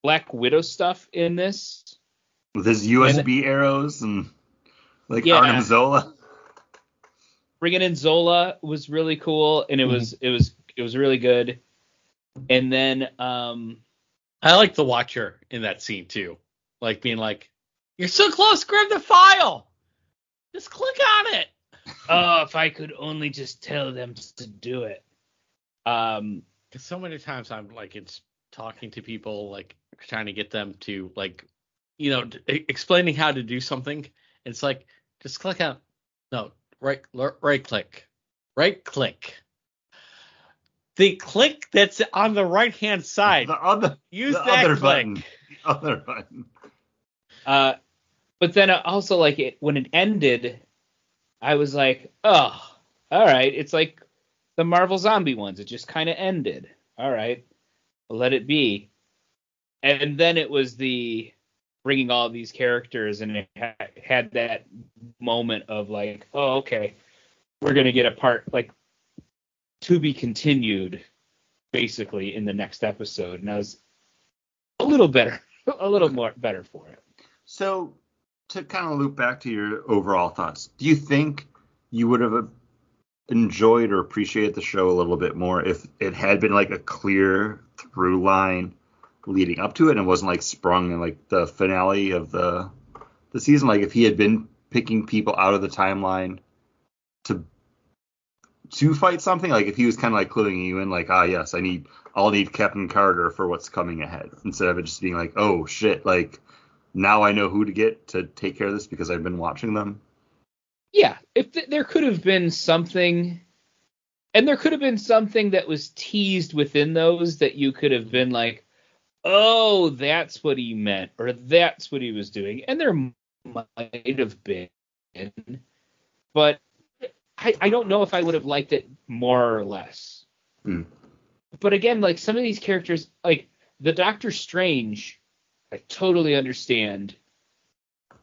Black Widow stuff in this. With his USB arrows and like Yeah. Arnim Zola. Bringing in Zola was really cool, and it was it was it was really good. And then um, I like the Watcher in that scene too, like being like, "You're so close, grab the file, just click on it." oh, if I could only just tell them to do it. Um, Because so many times I'm like it's talking to people, like trying to get them to like, you know, d- explaining how to do something. It's like just click on, no, right, l- right click, right click. The click that's on the right hand side. The other, Use the that other click. button. The other button. Uh, but then also like it when it ended, I was like, oh, all right. It's like the Marvel Zombie ones. It just kind of ended. All right, let it be. And then it was the bringing all these characters, and it ha- had that moment of like, oh, okay, we're gonna get a part like to be continued, basically in the next episode, and I was a little better, a little more better for it. So to kind of loop back to your overall thoughts, do you think you would have enjoyed or appreciated the show a little bit more if it had been like a clear through line leading up to it and wasn't like sprung in like the finale of the the season? Like if he had been picking people out of the timeline to to fight something, like if he was kind of like cluing you in, like ah yes, I need I'll need Captain Carter for what's coming ahead, instead of it just being like oh shit, like now I know who to get to take care of this because I've been watching them. yeah, if th- there could have been something, and there could have been something that was teased within those that you could have been like, oh, that's what he meant, or that's what he was doing, and there might have been, but I, I don't know if I would have liked it more or less. Hmm. But again, like some of these characters, like the Doctor Strange, I totally understand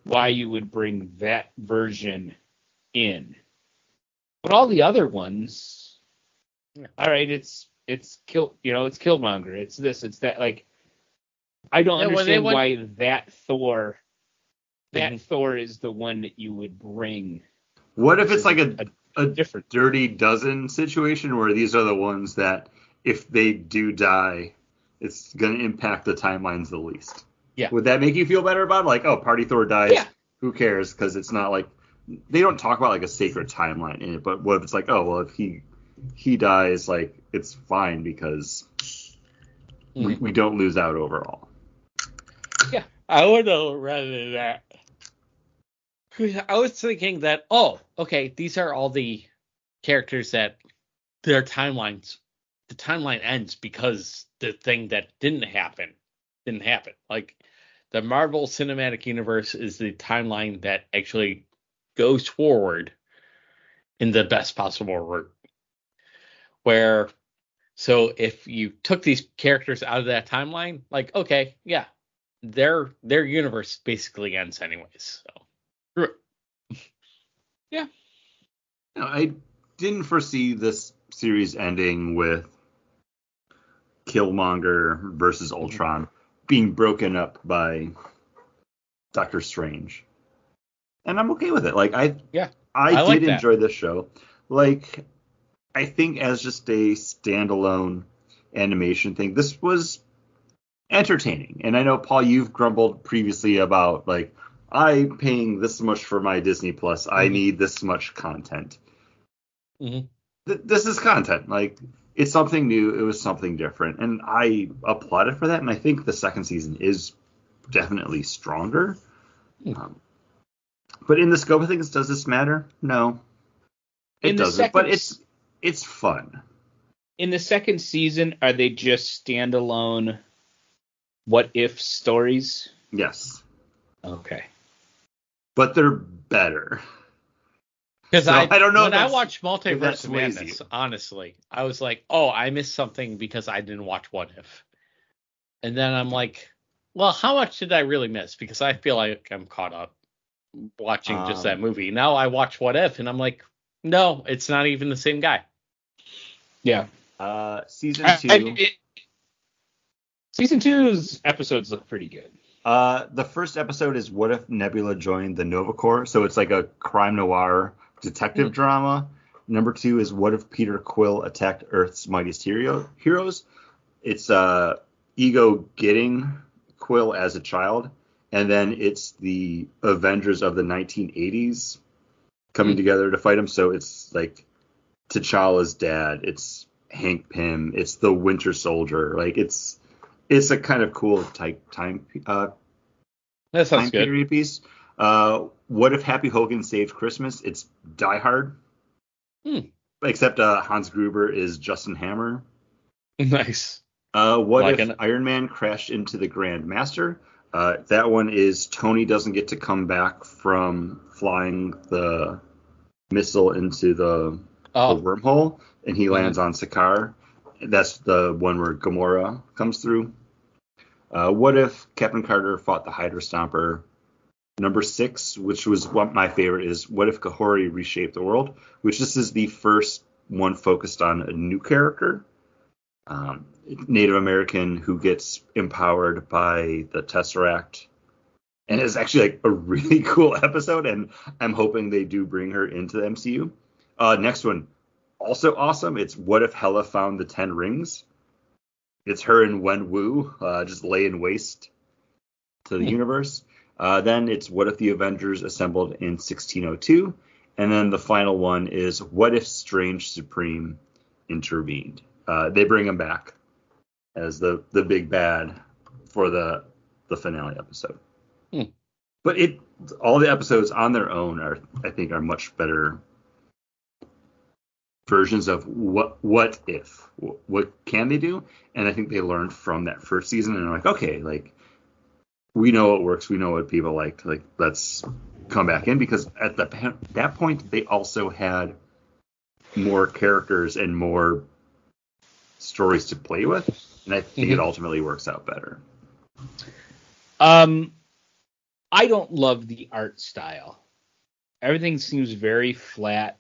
why you would bring that version in. But all the other ones, Yeah. all right, it's it's kill, you know, it's Killmonger, it's this, it's that. Like, I don't Yeah, understand went- why that Thor, that Mhm. Thor is the one that you would bring. What if it's like a, a a different. dirty dozen situation where these are the ones that if they do die, it's going to impact the timelines the least. Yeah. Would that make you feel better about it? Like, oh, Party Thor dies. Yeah. Who cares? Because it's not like they don't talk about like a sacred timeline in it. But what if it's like, oh, well, if he he dies, like it's fine because we, Mhm. we don't lose out overall. Yeah, I would have rather that. I was thinking that, oh, okay, these are all the characters that their timelines, the timeline ends because the thing that didn't happen didn't happen. Like the Marvel Cinematic Universe is the timeline that actually goes forward in the best possible route. Where, so if you took these characters out of that timeline, like, okay, yeah, their their universe basically ends anyways. So. You know, I didn't foresee this series ending with Killmonger versus mm-hmm. Ultron being broken up by Doctor Strange. And I'm okay with it. Like I Yeah, I, I did that. enjoy this show. Like I think as just a standalone animation thing, this was entertaining. And I know Paul you've grumbled previously about like I'm paying this much for my Disney Plus. I Mhm. need this much content. Mhm. Th- this is content. Like it's something new. It was something different, and I applauded for that. And I think the second season is definitely stronger. Hmm. Um, but in the scope of things, does this matter? No, it In doesn't. But it's it's fun. In the second season, are they just standalone what if stories? Yes, Okay. But they're better. Because So, I, I don't know when I that's- watched if that's Multiverse of Madness, honestly, I was like, oh, I missed something because I didn't watch What If. And then I'm like, well, how much did I really miss? Because I feel like I'm caught up watching just that Um, movie. Now I watch What If, and I'm like, no, it's not even the same guy. Yeah. Uh, season I- two. I- it- season two's episodes look pretty good. Uh, the first episode is what if Nebula joined the Nova Corps? So it's like a crime noir detective Mm. drama. Number two is what if Peter Quill attacked Earth's mightiest hero heroes? It's uh Ego getting Quill as a child, and then it's the Avengers of the 1980s coming Mm. together to fight him. So it's like T'Challa's dad. It's Hank Pym. It's the Winter Soldier. Like it's it's a kind of cool type time uh, That sounds good. period piece. Uh, what if Happy Hogan saved Christmas? It's Die Hard. Hmm. Except uh, Hans Gruber is Justin Hammer. Nice. Uh, what Like if an- Iron Man crashed into the Grand Master? Uh, that one is Tony doesn't get to come back from flying the missile into the, the Oh, wormhole, and he Mhm. lands on Sakaar. That's the one where Gamora comes through. Uh, what if Captain Carter fought the Hydra Stomper? Number six, which was what my favorite, is what if Kahori reshaped the world? Which this is the first one focused on a new character, um, Native American who gets empowered by the Tesseract. And it's actually like a really cool episode, and I'm hoping they do bring her into the MCU. Uh, next one, also awesome. It's what if Hela found the Ten Rings? It's her and Wen Wu uh, just laying waste to the universe. Uh, then it's what if the Avengers assembled in 1602? And then the final one is what if Strange Supreme intervened? Uh, they bring him back as the the big bad for the the finale episode. Hmm. But it all the episodes on their own are I think are much better versions of what what if what can they do and i think they learned from that first season and are like okay like we know what works we know what people like like let's come back in because at the that point they also had more characters and more stories to play with and i think it Mhm. ultimately works out better Um, I don't love the art style. Everything seems very flat.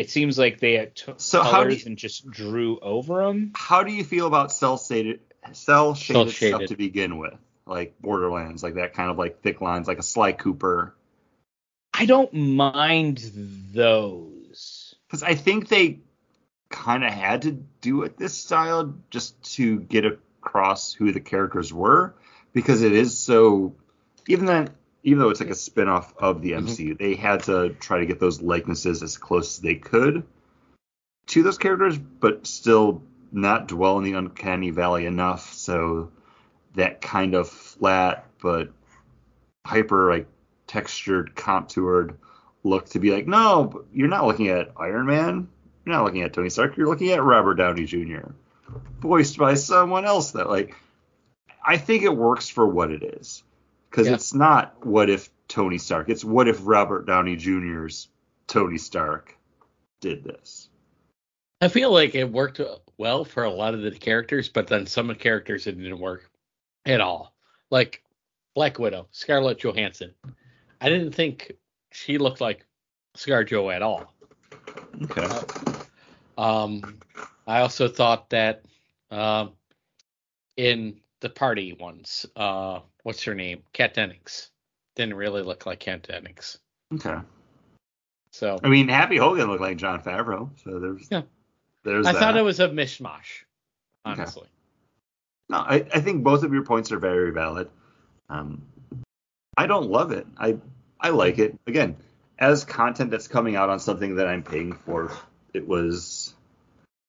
It seems like they took So how colors you- and just drew over them. how do you feel about cell shaded cell shaded stuff to begin with like borderlands like that kind of like thick lines like a sly cooper I don't mind those. because I think they kind of had to do it this style just to get across who the characters were because it is so even then even though it's like a spin-off of the mm-hmm. MCU, they had to try to get those likenesses as close as they could to those characters, but still not dwell in the uncanny valley enough. So that kind of flat but hyper like textured contoured look to be like no you're not looking at iron man. You're not looking at tony stark. You're looking at robert downey jr voiced by someone else that like i think it works for what it is because Yeah. it's not what if tony stark it's what if robert downey jr's tony stark did this I feel like it worked well for a lot of the characters, but then some of the characters it didn't work at all. Like Black Widow, Scarlett Johansson. I didn't think she looked like ScarJo at all. okay Um, I also thought that um, in the party ones, uh, what's her name? Kat Dennings didn't really look like Kat Dennings. okay So i mean happy hogan looked like jon favreau so there's Yeah. there's I that. thought it was a mishmash, Okay. honestly. No, I, I think both of your points are very valid. Um, I don't love it. I I like it. Again, as content that's coming out on something that I'm paying for, it was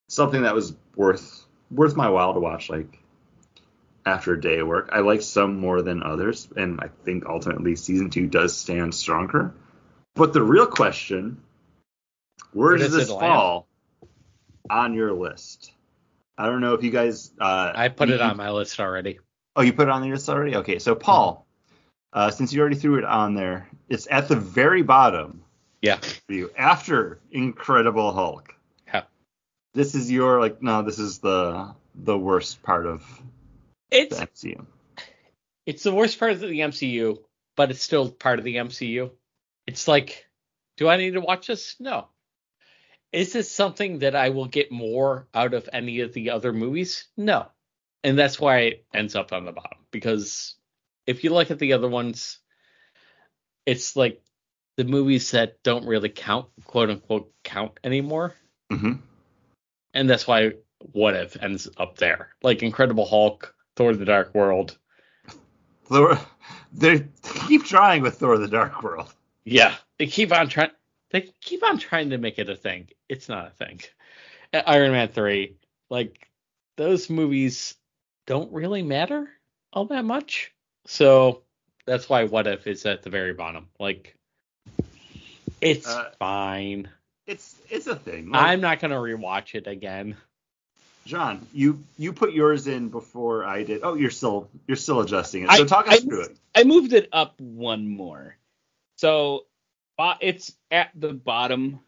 something that was worth worth my while to watch. Like after a day of work, I like some more than others, and I think ultimately season two does stand stronger. But the real question, where Where does does this fall on your list? I don't know if you guys. Uh, I put you- it on my list already. Oh, you put it on your list already? Okay, so Paul, uh, since you already threw it on there, it's at the very bottom Yeah. for you after Incredible Hulk. Yeah. This is your like no, this is the the worst part of It's the MCU. it's the worst part of the MCU, but it's still part of the MCU. It's like, do I need to watch this? No. Is this something that I will get more out of any of the other movies? No. And that's why it ends up on the bottom. Because if you look at the other ones, it's like the movies that don't really count, quote unquote, count anymore. hmm And that's why What If ends up there. Like Incredible Hulk, Thor the Dark World. Thor, they keep trying with Thor: The Dark World. Yeah, they keep on trying. They keep on trying to make it a thing. It's not a thing. Uh, Iron Man three, like those movies, don't really matter all that much. So that's why What If is at the very bottom. Like, it's Uh, fine. It's it's a thing. Like, I'm not gonna rewatch it again. John, you you put yours in before I did. Oh, you're still you're still adjusting it. I- So talk us I- through it. I moved it up one more. So it's at the bottom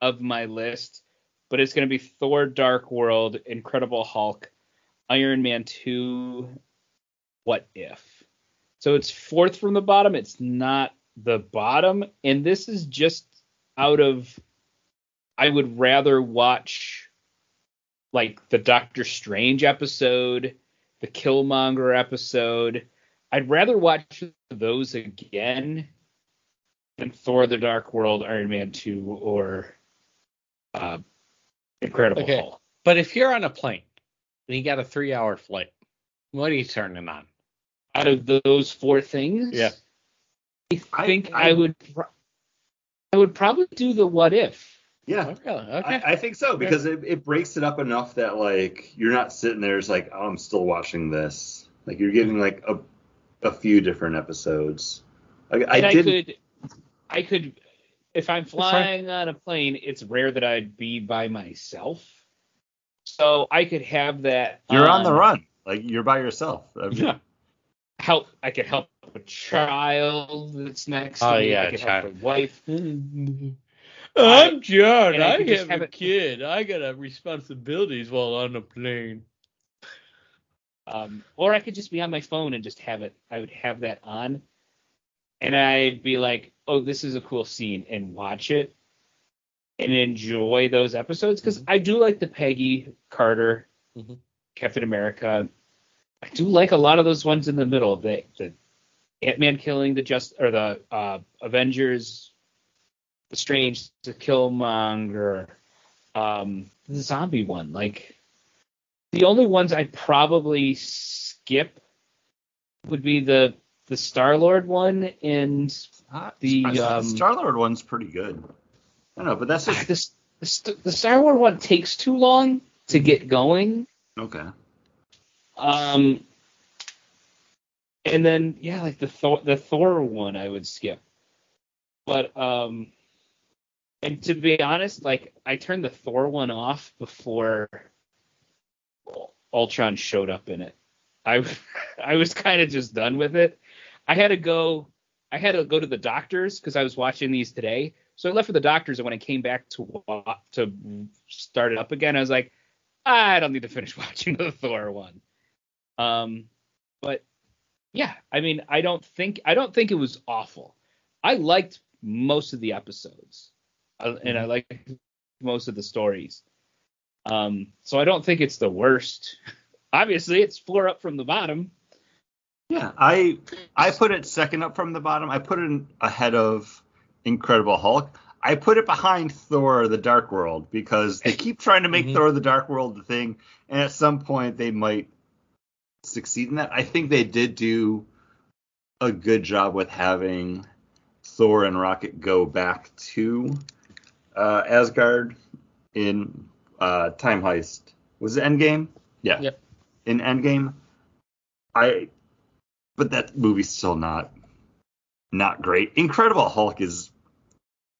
of my list, but it's going to be Thor Dark World, Incredible Hulk, Iron Man 2, What If. So it's fourth from the bottom. It's not the bottom. And this is just out of, I would rather watch like the Doctor Strange episode, the Killmonger episode. I'd rather watch those again than Thor: The Dark World, Iron Man 2, or uh, Incredible Okay. Hulk. But if you're on a plane and you got a three hour flight, what are you turning on? Out of those four things, Yeah. I I- think I- I, would. Pro- I would probably do the What If. Yeah, Oh, really? Okay. I, I think so because it, it breaks it up enough that like you're not sitting there it's like oh, I'm still watching this. Like you're getting like a a few different episodes. I, I I, did could, I could, if I'm flying on a plane, it's rare that I'd be by myself. So I could have that. you're on the run. Like you're by yourself. I mean, Yeah. Help. I could help a child that's next to Oh, me. yeah, I could child. help a wife. I'm John. I I, have a it- kid. I got responsibilities while on a plane. Um, or I could just be on my phone and just have it. I would have that on, and I'd be like, "Oh, this is a cool scene," and watch it and enjoy those episodes because I do like the Peggy Carter, Mhm. Captain America. I do like a lot of those ones in the middle. The the Ant Man killing the just or the uh, Avengers, Strange, the Killmonger, um, the zombie one. Like the only ones I'd probably skip would be the the Star Lord one and the um, Star Lord one's pretty good. I don't know, but that's just the, the, the Star Lord one takes too long to get going. okay. Um, and then yeah, like the Thor the Thor one I would skip. But um, and to be honest, like I turned the Thor one off before Ultron showed up in it. I I was kind of just done with it. I had to go I had to go to the doctors because I was watching these today. So I left for the doctors, and when I came back to to start it up again, I was like, I don't need to finish watching the Thor one. Um, but yeah, I mean, I don't think I don't think it was awful. I liked most of the episodes, and I mm-hmm. most of the stories. Um, so I don't think it's the worst. Obviously, it's four up from the bottom. Yeah, I I put it second up from the bottom. I put it ahead of Incredible Hulk. I put it behind Thor: The Dark World because they keep trying to make mm-hmm. Thor: The Dark World the thing, and at some point they might succeed in that. I think they did do a good job with having Thor and Rocket go back to uh, Asgard in uh, Time Heist. Was it Endgame? Yeah. Yep. In Endgame, I but that movie's still not not great. Incredible Hulk is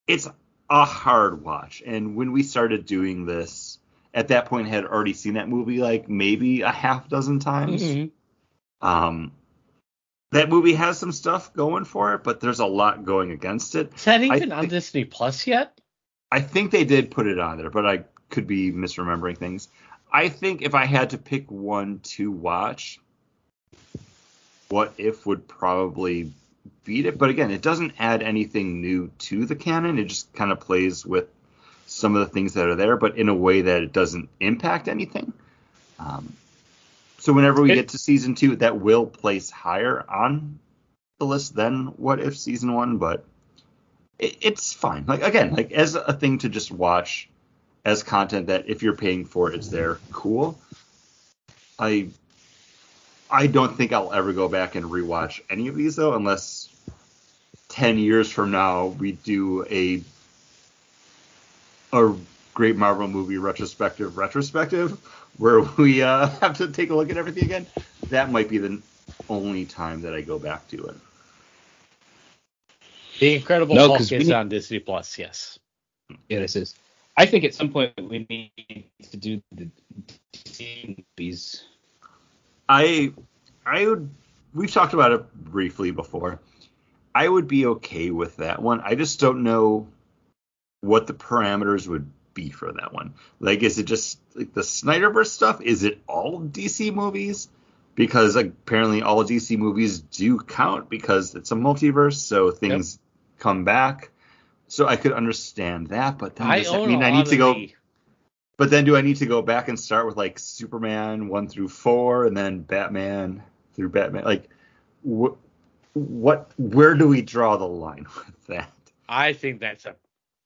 it's a hard watch. And when we started doing this, at that point had already seen that movie like maybe a half dozen times. Mm-hmm. Um that movie has some stuff going for it, but there's a lot going against it. Is that even on Disney Plus yet? I think they did put it on there, but I could be misremembering things. I think if I had to pick one to watch, what If would probably beat it. But again, it doesn't add anything new to the canon. It just kind of plays with some of the things that are there, but in a way that it doesn't impact anything. Um, so whenever we it, get to season two, that will place higher on the list than What If season one, but it, it's fine. Like again, like as a thing to just watch as content that if you're paying for it, it's there. Cool. I I don't think I'll ever go back and rewatch any of these though, unless ten years from now we do a a great Marvel movie retrospective retrospective where we uh, have to take a look at everything again. That might be the only time that I go back to it. The Incredible no, Hulk is need... on Disney Plus. Yes. Yeah, this is. I think at some point we need to do the DC movies I I would we've talked about it briefly before. I would be okay with that one. I just don't know what the parameters would be for that one. Like, is it just like the Snyderverse stuff? Is it all DC movies? Because like, apparently all DC movies do count because it's a multiverse, so things yep. Come back. So I could understand that, but then I, does that mean I need to go? But then do I need to go back and start with like Superman one through four and then Batman through Batman? Like what what where do we draw the line with that? I think that's a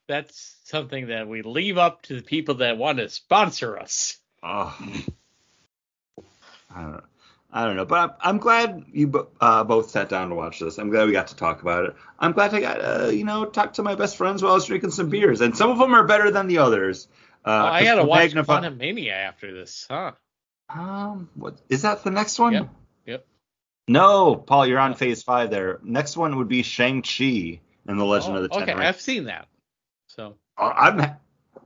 that's something that we leave up to the people that want to sponsor us. Oh. I don't know. I don't know, but I'm, I'm glad you uh, both sat down to watch this. I'm glad we got to talk about it. I'm glad I got, uh, you know, talk to my best friends while I was drinking some beers, and some of them are better than the others. Uh, oh, I gotta watch Magnify- Mania after this, huh? Um, what is that? The next one? Yep. Yep. No, Paul, you're on phase five there. Next one would be Shang Chi and the Legend oh, of the Ten Okay, Rings. I've seen that. So. Oh, I'm.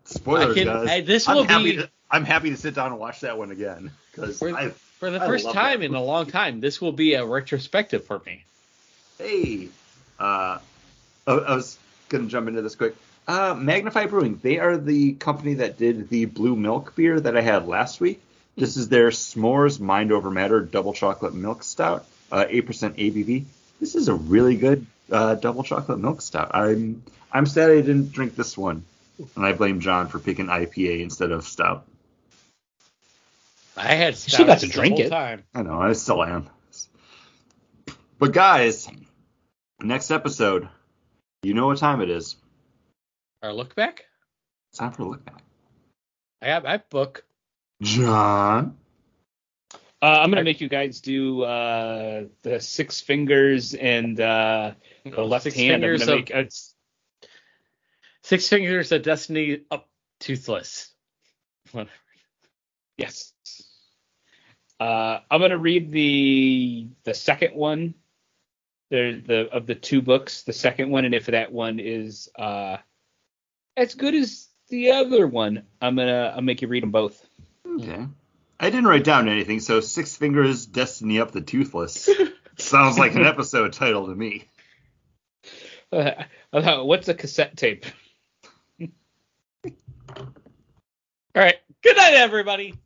Spoilers, can, guys. I, this will I'm happy be. To, I'm happy to sit down and watch that one again because for, for, the first time in a long time, this will be a retrospective for me. Hey, uh, I, I was gonna jump into this quick. Uh, Magnify Brewing. They are the company that did the blue milk beer that I had last week. This is their S'mores Mind Over Matter double chocolate milk stout, uh, 8% ABV. This is a really good uh, double chocolate milk stout. I'm I'm sad I didn't drink this one, and I blame John for picking IPA instead of stout. I had stout she got to drink it. Time. I know I still am. But guys, next episode, you know what time it is. Our look back. It's time for a look back. I have I book. John. Uh, I'm gonna make you guys do uh, the six fingers and uh, the left Six hand. I'm fingers gonna of make, uh, Six fingers of destiny up toothless. Whatever. yes. Uh, I'm gonna read the the second one. The the of the two books, the second one, and if that one is uh, as good as the other one, I'm gonna I'll make you read them both. Okay. I didn't write down anything, so Six Fingers Destiny Up the Toothless sounds like an episode title to me. Uh, what's a cassette tape? All right. Good night, everybody.